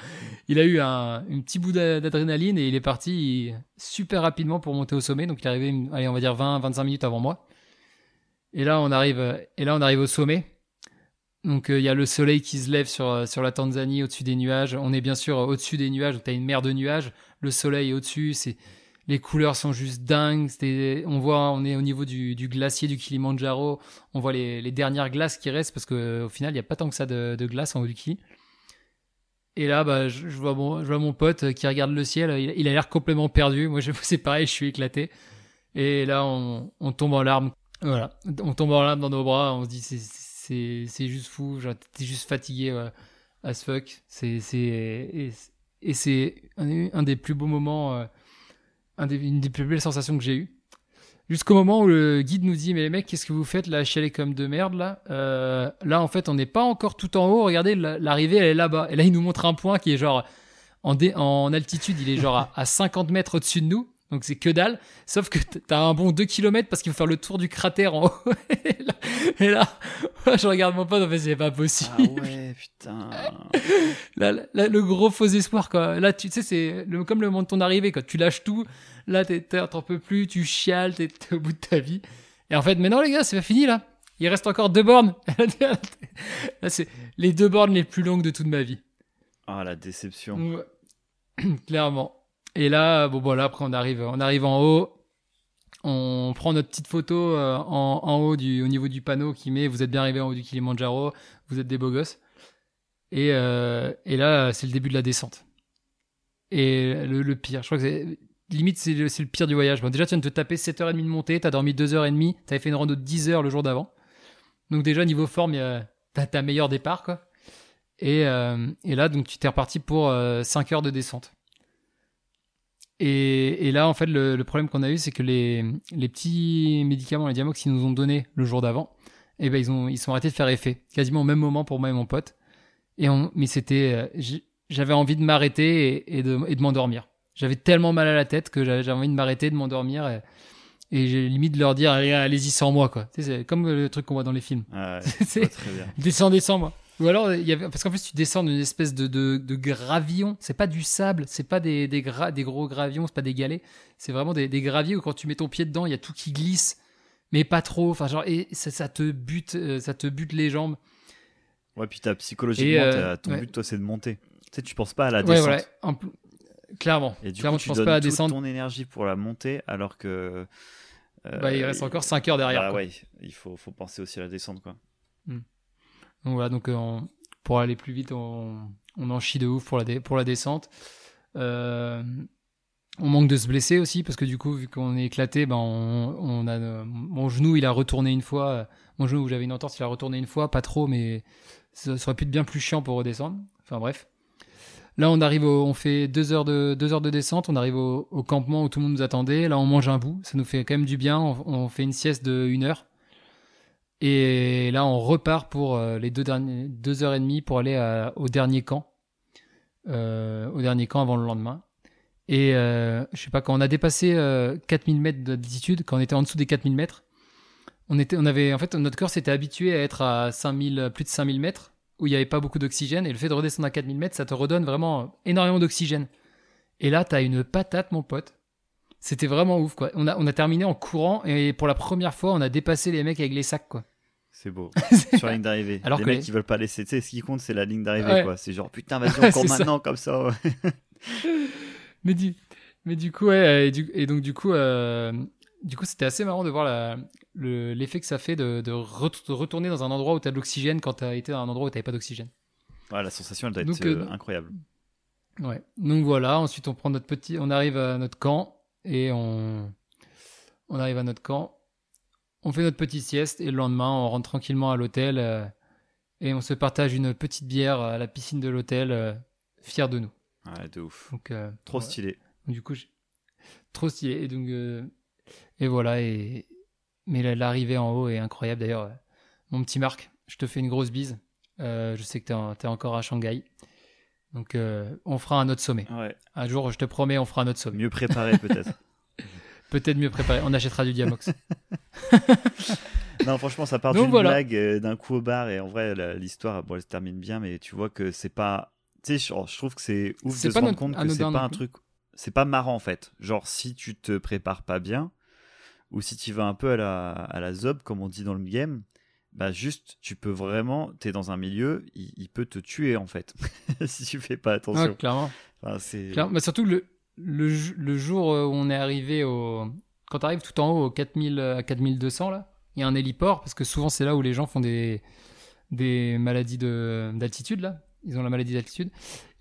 Il a eu un, un petit bout d'a- d'adrénaline et il est parti super rapidement pour monter au sommet. Donc il est arrivé, allez, on va dire 20, 25 minutes avant moi. Et là, on arrive, et là, on arrive au sommet. Donc euh, il y a le soleil qui se lève sur, euh, sur la Tanzanie au-dessus des nuages. On est bien sûr euh, au-dessus des nuages, donc tu as une mer de nuages. Le soleil est au-dessus, c'est les couleurs sont juste dingues. On voit, on est au niveau du, du glacier du Kilimanjaro. On voit les, les dernières glaces qui restent parce qu'au final, il n'y a pas tant que ça de, de glace en haut du Kili. Et là, bah, je, vois mon, je vois mon pote qui regarde le ciel. Il, il a l'air complètement perdu. Moi, c'est pareil, je suis éclaté. Et là, on, on tombe en larmes. Voilà, on tombe en larmes dans nos bras. On se dit, c'est- juste fou. Genre, T'es juste fatigué ouais, as fuck. C'est et, et c'est un, des plus beaux moments, euh, une des plus belles sensations que j'ai eues. Jusqu'au moment où le guide nous dit mais les mecs qu'est-ce que vous faites là chialer comme de merde là? Euh, là en fait on n'est pas encore tout en haut regardez la- l'arrivée elle est là-bas et là il nous montre un point qui est genre en, en altitude il est genre à 50 mètres au-dessus de nous donc c'est que dalle sauf que t'as un bon 2 km parce qu'il faut faire le tour du cratère en haut et là, et là, je regarde mon pote en fait c'est pas possible Ah ouais, putain. Là, là, le gros faux espoir, quoi. Là, tu sais, c'est comme le moment de ton arrivée, quand tu lâches tout. Là, t'en peux plus, tu chiales, t'es au bout de ta vie. Et en fait, mais non, les gars, c'est pas fini, là. Il reste encore deux bornes. là, c'est les deux bornes les plus longues de toute ma vie. Ah, la déception. Ouais. Clairement. Et là, bon, voilà, après, on arrive, en haut. On prend notre petite photo euh, en, haut du, au niveau du panneau qui met Vous êtes bien arrivé en haut du Kilimanjaro, vous êtes des beaux gosses. Et, euh, là, c'est le début de la descente. Et le, pire, je crois que c'est. Limite, c'est le, pire du voyage. Bon, déjà, tu viens de te taper 7h30 de montée, t'as dormi 2h30, t'avais fait une rando de 10h le jour d'avant. Donc, déjà, niveau forme, t'as ta meilleur départ, quoi. Et, euh, et là, donc, tu t'es reparti pour 5 heures de descente. Et, et là, en fait, le, le problème qu'on a eu, c'est que les, les petits médicaments, les Diamox qu'ils nous ont donnés le jour d'avant, eh ben, ils, ont, ils sont arrêtés de faire effet. Quasiment au même moment pour moi et mon pote. Et on, mais c'était, euh, j'avais envie de m'arrêter et, et de, et de m'endormir. J'avais tellement mal à la tête que j'avais envie de m'arrêter, de m'endormir et, et j'ai limite de leur dire, allez, allez-y sans moi, quoi. C'est comme le truc qu'on voit dans les films. Ah ouais, très bien. Descends, descends, moi. Ou alors, il y avait, parce qu'en plus, tu descends d'une espèce de, de, de gravillon. C'est pas du sable, c'est pas des, des, gra- des gros gravillons, c'est pas des galets. C'est vraiment des, des graviers où quand tu mets ton pied dedans, il y a tout qui glisse, mais pas trop. Enfin, genre, et ça, ça te bute, euh, ça te bute les jambes. Ouais, puis t'as psychologiquement, euh, ton ouais. but, toi, c'est de monter. Tu sais, tu penses pas à la Ouais, descente. En plus- clairement. Et du clairement, coup, tu tu penses pas à la descente. ton énergie pour la montée, alors que. euh, Bah, il reste encore 5 heures derrière. bah quoi. ouais, il faut, faut penser aussi à la descente, quoi. Donc voilà, donc euh, pour aller plus vite, on, en chie de ouf pour la, descente. Euh, on manque de se blesser aussi parce que du coup, vu qu'on est éclaté, ben mon genou, il a retourné une fois. euh, Mon genou où j'avais une entorse, il a retourné une fois, pas trop, mais pu être bien plus chiant pour redescendre. Enfin bref. Là, on arrive, on fait deux heures de descente. On arrive au, au campement où tout le monde nous attendait. Là, on mange un bout. Ça nous fait quand même du bien. On, on fait une sieste de une heure. Et là, on repart pour euh, les deux, derniers, deux heures et demie pour aller à- au dernier camp. Euh, au dernier camp avant le lendemain. Et euh, je sais pas, quand on a dépassé euh, 4000 mètres d'altitude, quand on était en dessous des 4000 mètres, on, était, on avait, en fait, notre corps s'était habitué à être à 5000, plus de 5000 mètres, où il n'y avait pas beaucoup d'oxygène. Et le fait de redescendre à 4000 mètres, ça te redonne vraiment énormément d'oxygène. Et là, t'as une patate, mon pote. C'était vraiment ouf, quoi. On a, on a terminé en courant, et pour la première fois, on a dépassé les mecs avec les sacs, quoi. C'est beau. Sur la ligne d'arrivée. Alors les que mecs les- qui veulent pas laisser. Tu sais, ce qui compte, c'est la ligne d'arrivée, Ouais. quoi. C'est genre, putain, vas-y, encore ça. maintenant, comme ça. mais du, mais du coup, ouais, et, du- et donc du coup, euh, du coup, c'était assez marrant de voir la- le- l'effet que ça fait de, de ret- de retourner dans un endroit où tu as de l'oxygène quand tu as été dans un endroit où tu pas d'oxygène. Ouais, la sensation, elle doit Donc, être euh, euh, incroyable. Ouais. Donc voilà, ensuite on prend notre petit, on arrive à notre camp et on, on arrive à notre camp, on fait notre petite sieste et le lendemain on rentre tranquillement à l'hôtel euh, et on se partage une petite bière à la piscine de l'hôtel, euh, fier de nous. Ouais, de ouf. Donc euh, Trop stylé. Du coup, trop stylé. Et donc, euh, et voilà. Et mais la- l'arrivée en haut est incroyable. D'ailleurs, mon petit Marc, je te fais une grosse bise. Je sais que t'es en- t'es encore à Shanghai. Donc, euh, on fera un autre sommet. Ouais. Un jour, je te promets, on fera un autre sommet. Mieux préparé, peut-être. Peut-être mieux préparé. On achètera du Diamox. non, franchement, ça part d'une blague euh, d'un coup au bar et en vrai, l'histoire, bon, elle se termine bien, mais tu vois que c'est pas. Tu sais, je, trouve que c'est ouf de se rendre compte que c'est pas un truc. C'est pas marrant en fait. Genre, si tu te prépares pas bien, ou si tu vas un peu à la, à la zob, comme on dit dans le game, bah juste, tu peux vraiment, tu es dans un milieu, il, peut te tuer en fait, si tu fais pas attention. clairement. c'est... Mais surtout, le, le, le, jour où on est arrivé au. Quand tu arrives tout en haut, au 4000, à 4200, là, il y a un héliport, parce que souvent c'est là où les gens font des, des maladies de, d'altitude, là. Ils ont la maladie d'altitude.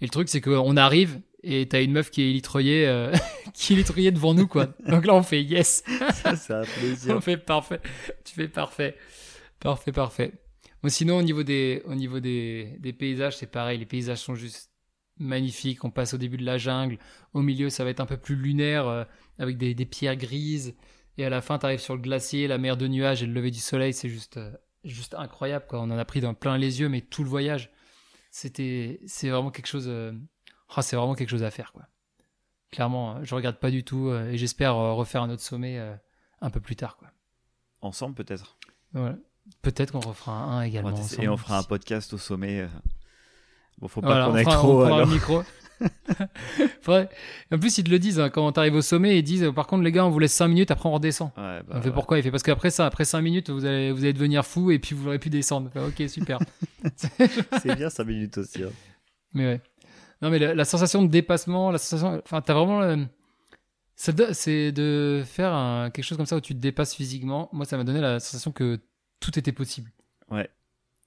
Et le truc, c'est qu'on arrive et t'as une meuf qui est élitroyée, euh, qui est devant nous, quoi. Donc là, on fait yes. Ça, c'est un plaisir. on fait parfait. Tu fais parfait. Parfait, parfait. Bon, sinon, au niveau des, au niveau des, des paysages, c'est pareil. Les paysages sont juste magnifiques. On passe au début de la jungle. Au milieu, ça va être un peu plus lunaire, euh, avec des, des, pierres grises. Et à la fin, tu arrives sur le glacier, la mer de nuages et le lever du soleil. C'est juste, euh, juste incroyable, quoi. On en a pris dans plein les yeux, mais tout le voyage, c'était, c'est vraiment quelque chose, euh, oh, c'est vraiment quelque chose à faire, quoi. Clairement, je regarde pas du tout et j'espère refaire un autre sommet un peu plus tard, quoi. Ensemble, peut-être? Voilà. Peut-être qu'on refera un également. et on fera un podcast au sommet. Euh. Bon, faut pas qu'on ait trop. On micro. en plus, ils te le disent hein, quand t'arrives au sommet. Ils disent par contre, les gars, on vous laisse 5 minutes, après on redescend. Ouais, bah on fait pourquoi? Il fait parce qu'après ça, après 5 minutes, vous allez, vous allez devenir fou et puis vous aurez pu descendre. ok, super. c'est bien 5 minutes aussi. Hein. Mais ouais. Non, mais la, sensation de dépassement, la sensation. Enfin, t'as vraiment. Euh, c'est de faire quelque chose comme ça où tu te dépasses physiquement. Moi, ça m'a donné la sensation que tout était possible. Ouais.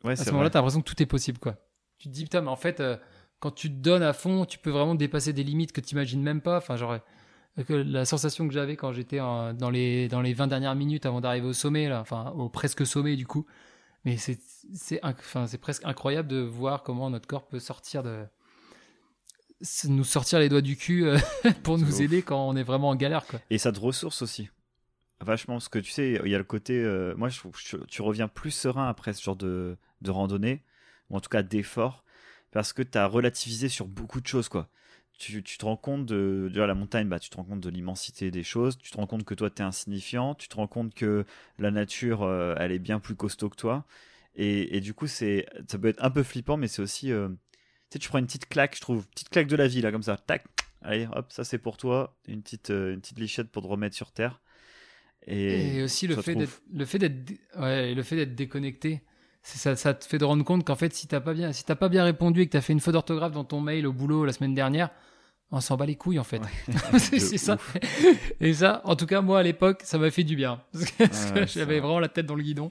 ouais à ce moment-là, t'as l'impression que tout est possible, quoi. Tu te dis, putain, mais en fait, euh, quand tu te donnes à fond, tu peux vraiment dépasser des limites que tu imagines même pas. Enfin, genre, euh, la sensation que j'avais quand j'étais dans, les, dans les 20 dernières minutes avant d'arriver au sommet, là, enfin, au presque sommet, du coup. Mais c'est, enfin, presque incroyable de voir comment notre corps peut sortir de. nous sortir les doigts du cul euh, pour nous aider quand on est vraiment en galère, quoi. Et ça te ressource aussi vachement parce que tu sais, il y a le côté. Euh, moi, je tu reviens plus serein après ce genre de, de randonnée, ou en tout cas d'effort, parce que tu as relativisé sur beaucoup de choses, quoi. Tu, tu te rends compte de, la montagne, bah, tu te rends compte de l'immensité des choses, tu te rends compte que toi, tu es insignifiant, tu te rends compte que la nature, euh, elle est bien plus costaud que toi. Et, et du coup, c'est ça peut être un peu flippant, mais c'est aussi. Euh, tu sais, tu prends une petite claque, je trouve, petite claque de la vie, là, comme ça, tac, allez, hop, ça c'est pour toi, une petite, une petite lichette pour te remettre sur terre. Et, aussi le fait, le fait d'être ouais, le fait d'être déconnecté. Ça, ça te fait de rendre compte qu'en fait si t'as pas bien si t'as pas bien répondu et que t'as fait une faute d'orthographe dans ton mail au boulot la semaine dernière on s'en bat les couilles en fait. C'est ça. et ça en tout cas moi à l'époque ça m'a fait du bien. Parce que, j'avais vraiment la tête dans le guidon.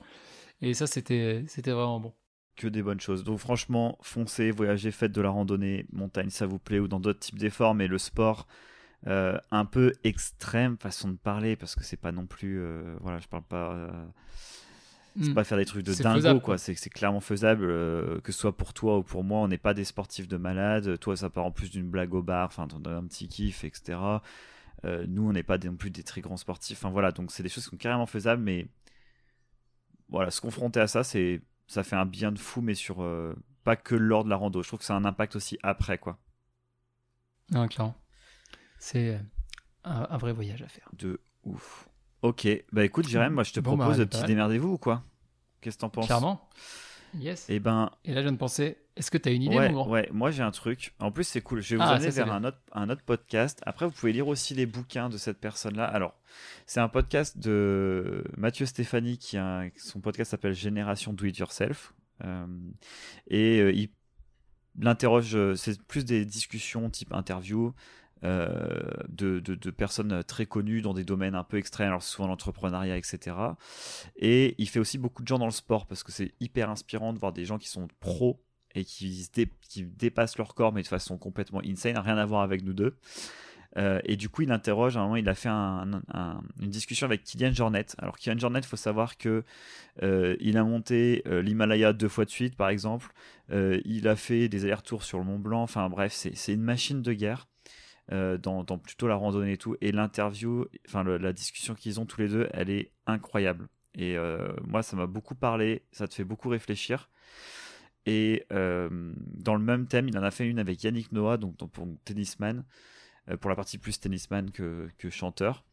Et ça c'était c'était vraiment bon. Que des bonnes choses. Donc franchement foncez voyagez faites de la randonnée montagne ça vous plaît ou dans d'autres types d'efforts mais le sport euh, un peu extrême façon de parler parce que c'est pas non plus euh, voilà je parle pas euh, c'est hmm. pas faire des trucs de dingo quoi. c'est c'est clairement faisable que ce soit pour toi ou pour moi on n'est pas des sportifs de malade toi ça part en plus d'une blague au bar enfin un petit kiff etc nous on n'est pas non plus des très grands sportifs. Enfin voilà donc c'est des choses qui sont carrément faisables mais voilà se confronter à ça c'est ça fait un bien de fou mais sur pas que lors de la rando. Je trouve que ça a un impact aussi après quoi. Ah, clairement c'est euh, un, vrai voyage à faire. De ouf. Ok, bah écoute, Jérém, moi je te propose bah, petit démerdez-vous ou quoi? Qu'est-ce que t'en penses? Clairement. Yes. Et eh ben. Et là, je viens de penser, est-ce que t'as une idée, ouais, Ouais, moi j'ai un truc. En plus, c'est cool. Je vais vous ah, amener vers un autre, un autre podcast. Après, vous pouvez lire aussi les bouquins de cette personne-là. Alors, c'est un podcast de Mathieu Stéphanie qui a son podcast s'appelle Génération Do It Yourself. Euh, et euh, il l'interroge, c'est plus des discussions type interview. Euh, de, personnes très connues dans des domaines un peu extrêmes, alors souvent l'entrepreneuriat, etc. Et il fait aussi beaucoup de gens dans le sport parce que c'est hyper inspirant de voir des gens qui sont pros et qui, dépassent leur corps mais de façon complètement insane, rien à voir avec nous deux. Euh, et du coup, il interroge, à un moment, il a fait une discussion avec Kylian Jornet. Alors, Kylian Jornet, il faut savoir que euh, il a monté l'Himalaya deux fois de suite, par exemple. il a fait des allers-retours sur le Mont Blanc. Enfin, bref, c'est une machine de guerre. Euh, dans, plutôt la randonnée et tout. Et l'interview, enfin la discussion qu'ils ont tous les deux, elle est incroyable. Et euh, moi, ça m'a beaucoup parlé, ça te fait beaucoup réfléchir. Et euh, dans le même thème, il en a fait une avec Yannick Noah, donc, pour tennisman, pour la partie plus tennisman que, chanteur.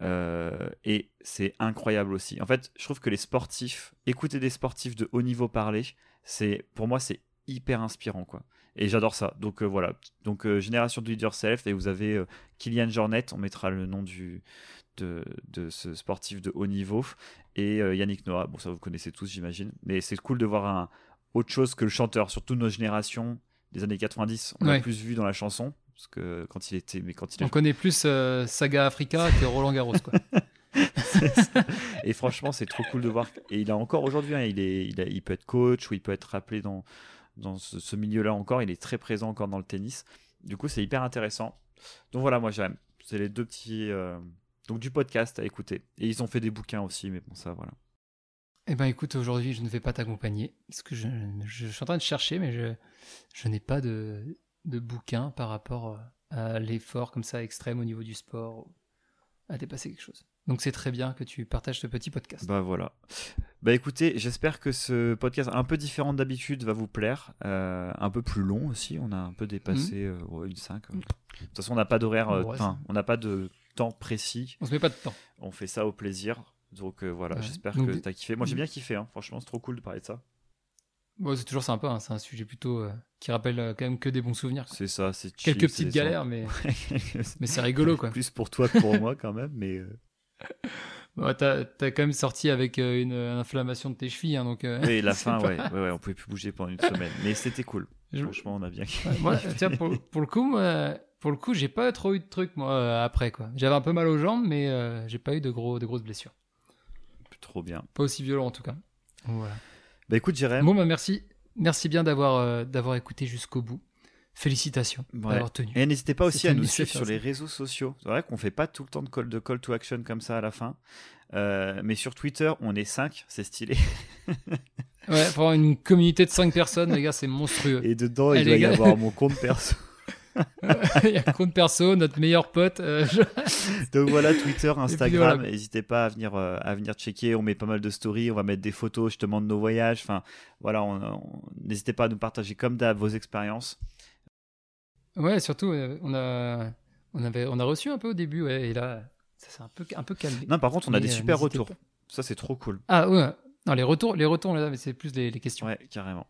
Et c'est incroyable aussi. En fait, je trouve que les sportifs, écouter des sportifs de haut niveau parler, c'est pour moi c'est hyper inspirant quoi. Et j'adore ça. Donc euh, voilà. Donc euh, génération do it yourself et vous avez Kylian Jornet, on mettra le nom du de, de, ce sportif de haut niveau et Yannick Noah. Bon ça vous connaissez tous j'imagine, mais c'est cool de voir un autre chose que le chanteur, surtout nos générations des années 90. On l'a plus vu dans la chanson parce que quand il était, mais quand il on connaît plus euh, Saga Africa que Roland Garros, quoi. et franchement, c'est trop cool de voir. Et il a encore aujourd'hui, hein, il, est, il, il, peut être coach ou il peut être rappelé dans, dans ce, milieu-là encore. Il est très présent encore dans le tennis. Du coup, c'est hyper intéressant. Donc voilà, moi j'aime. C'est les deux petits. Euh, donc du podcast à écouter. Et ils ont fait des bouquins aussi, mais bon, ça, voilà. Eh ben écoute, aujourd'hui, je ne vais pas t'accompagner. Parce que je, suis en train de chercher, mais je, je n'ai pas de, de bouquins par rapport euh, à l'effort comme ça extrême au niveau du sport, à dépasser quelque chose. Donc c'est très bien que tu partages ce petit podcast. Bah voilà. Bah écoutez, j'espère que ce podcast un peu différent d'habitude va vous plaire. Euh, un peu plus long aussi, on a un peu dépassé mhm. euh, une 5. De toute façon, on n'a pas d'horaire, on n'a pas de temps précis. On se met pas de temps. On fait ça au plaisir. Donc voilà, j'espère que tu as kiffé. Moi j'ai bien kiffé, hein. franchement c'est trop cool de parler de ça c'est toujours sympa, hein. c'est un sujet plutôt euh, qui rappelle euh, quand même que des bons souvenirs. C'est ça, c'est Quelques petites galères, mais, mais c'est rigolo quoi. Plus pour toi que pour moi quand même, mais. Euh. T'as, as quand même sorti avec une, inflammation de tes chevilles, hein, donc. Oui, la fin, ouais, ouais, ouais, on pouvait plus bouger pendant une semaine, mais c'était cool. Franchement, on a bien. moi, tiens, pour, pour, le coup, pour le coup, j'ai pas trop eu de trucs moi après quoi. J'avais un peu mal aux jambes, mais j'ai pas eu de gros, de grosses blessures. Trop bien. Pas aussi violent en tout cas. Voilà. Bah écoute, Jérém. Bon, bah merci. Merci bien d'avoir euh, d'avoir écouté jusqu'au bout. Félicitations d'avoir tenu. Et n'hésitez pas aussi à nous suivre sur les réseaux sociaux. C'est vrai qu'on fait pas tout le temps de call, de call to action comme ça à la fin. Euh, mais sur Twitter, on est 5, c'est stylé. ouais, pour avoir une communauté de 5 personnes, les gars, c'est monstrueux. Et dedans, il doit y avoir mon compte perso. il y a compte perso, notre meilleur pote. Euh, Donc voilà, Twitter, Instagram, n'hésitez pas à venir, euh, à venir checker. On met pas mal de stories, on va mettre des photos justement de nos voyages. Enfin, voilà, n'hésitez pas à nous partager comme d'hab vos expériences. Ouais, surtout, euh, on a, on avait, on a reçu un peu au début, ouais, et là, ça s'est un peu, un peu calmé. Non, par contre, on a des super retours. Ça, c'est trop cool. Ah ouais. Non, les retours, les retours, là, c'est plus les, les, questions. Ouais, carrément.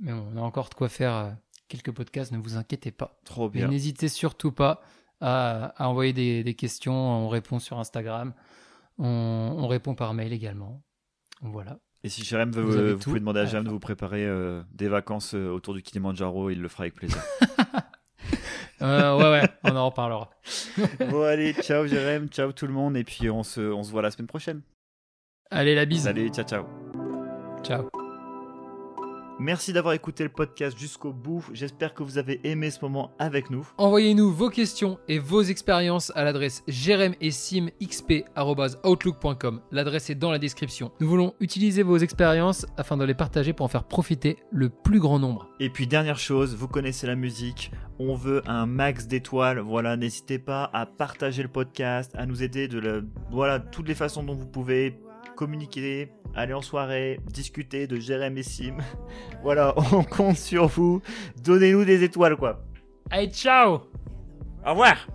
Mais on a encore de quoi faire quelques podcasts, ne vous inquiétez pas. Trop bien. N'hésitez surtout pas à, envoyer des, questions, on répond sur Instagram, on, répond par mail également. Voilà. Et si Jérém veut, vous, pouvez demander à Jérém de vous préparer euh, des vacances euh, autour du Kilimanjaro, il le fera avec plaisir. Euh, ouais, ouais, on en reparlera. bon, allez, ciao Jérém, ciao tout le monde, et puis on se, on se voit la semaine prochaine. Allez, la bise. Allez, ciao, ciao. Ciao. Merci d'avoir écouté le podcast jusqu'au bout. J'espère que vous avez aimé ce moment avec nous. Envoyez-nous vos questions et vos expériences à l'adresse jeremessimxp.outlook.com. L'adresse est dans la description. Nous voulons utiliser vos expériences afin de les partager pour en faire profiter le plus grand nombre. Et puis dernière chose, vous connaissez la musique, on veut un max d'étoiles. Voilà, n'hésitez pas à partager le podcast, à nous aider de la... voilà toutes les façons dont vous pouvez communiquer, aller en soirée, discuter de Jérémy Sim. voilà, on compte sur vous. Donnez-nous des étoiles, quoi. Allez, ciao Au revoir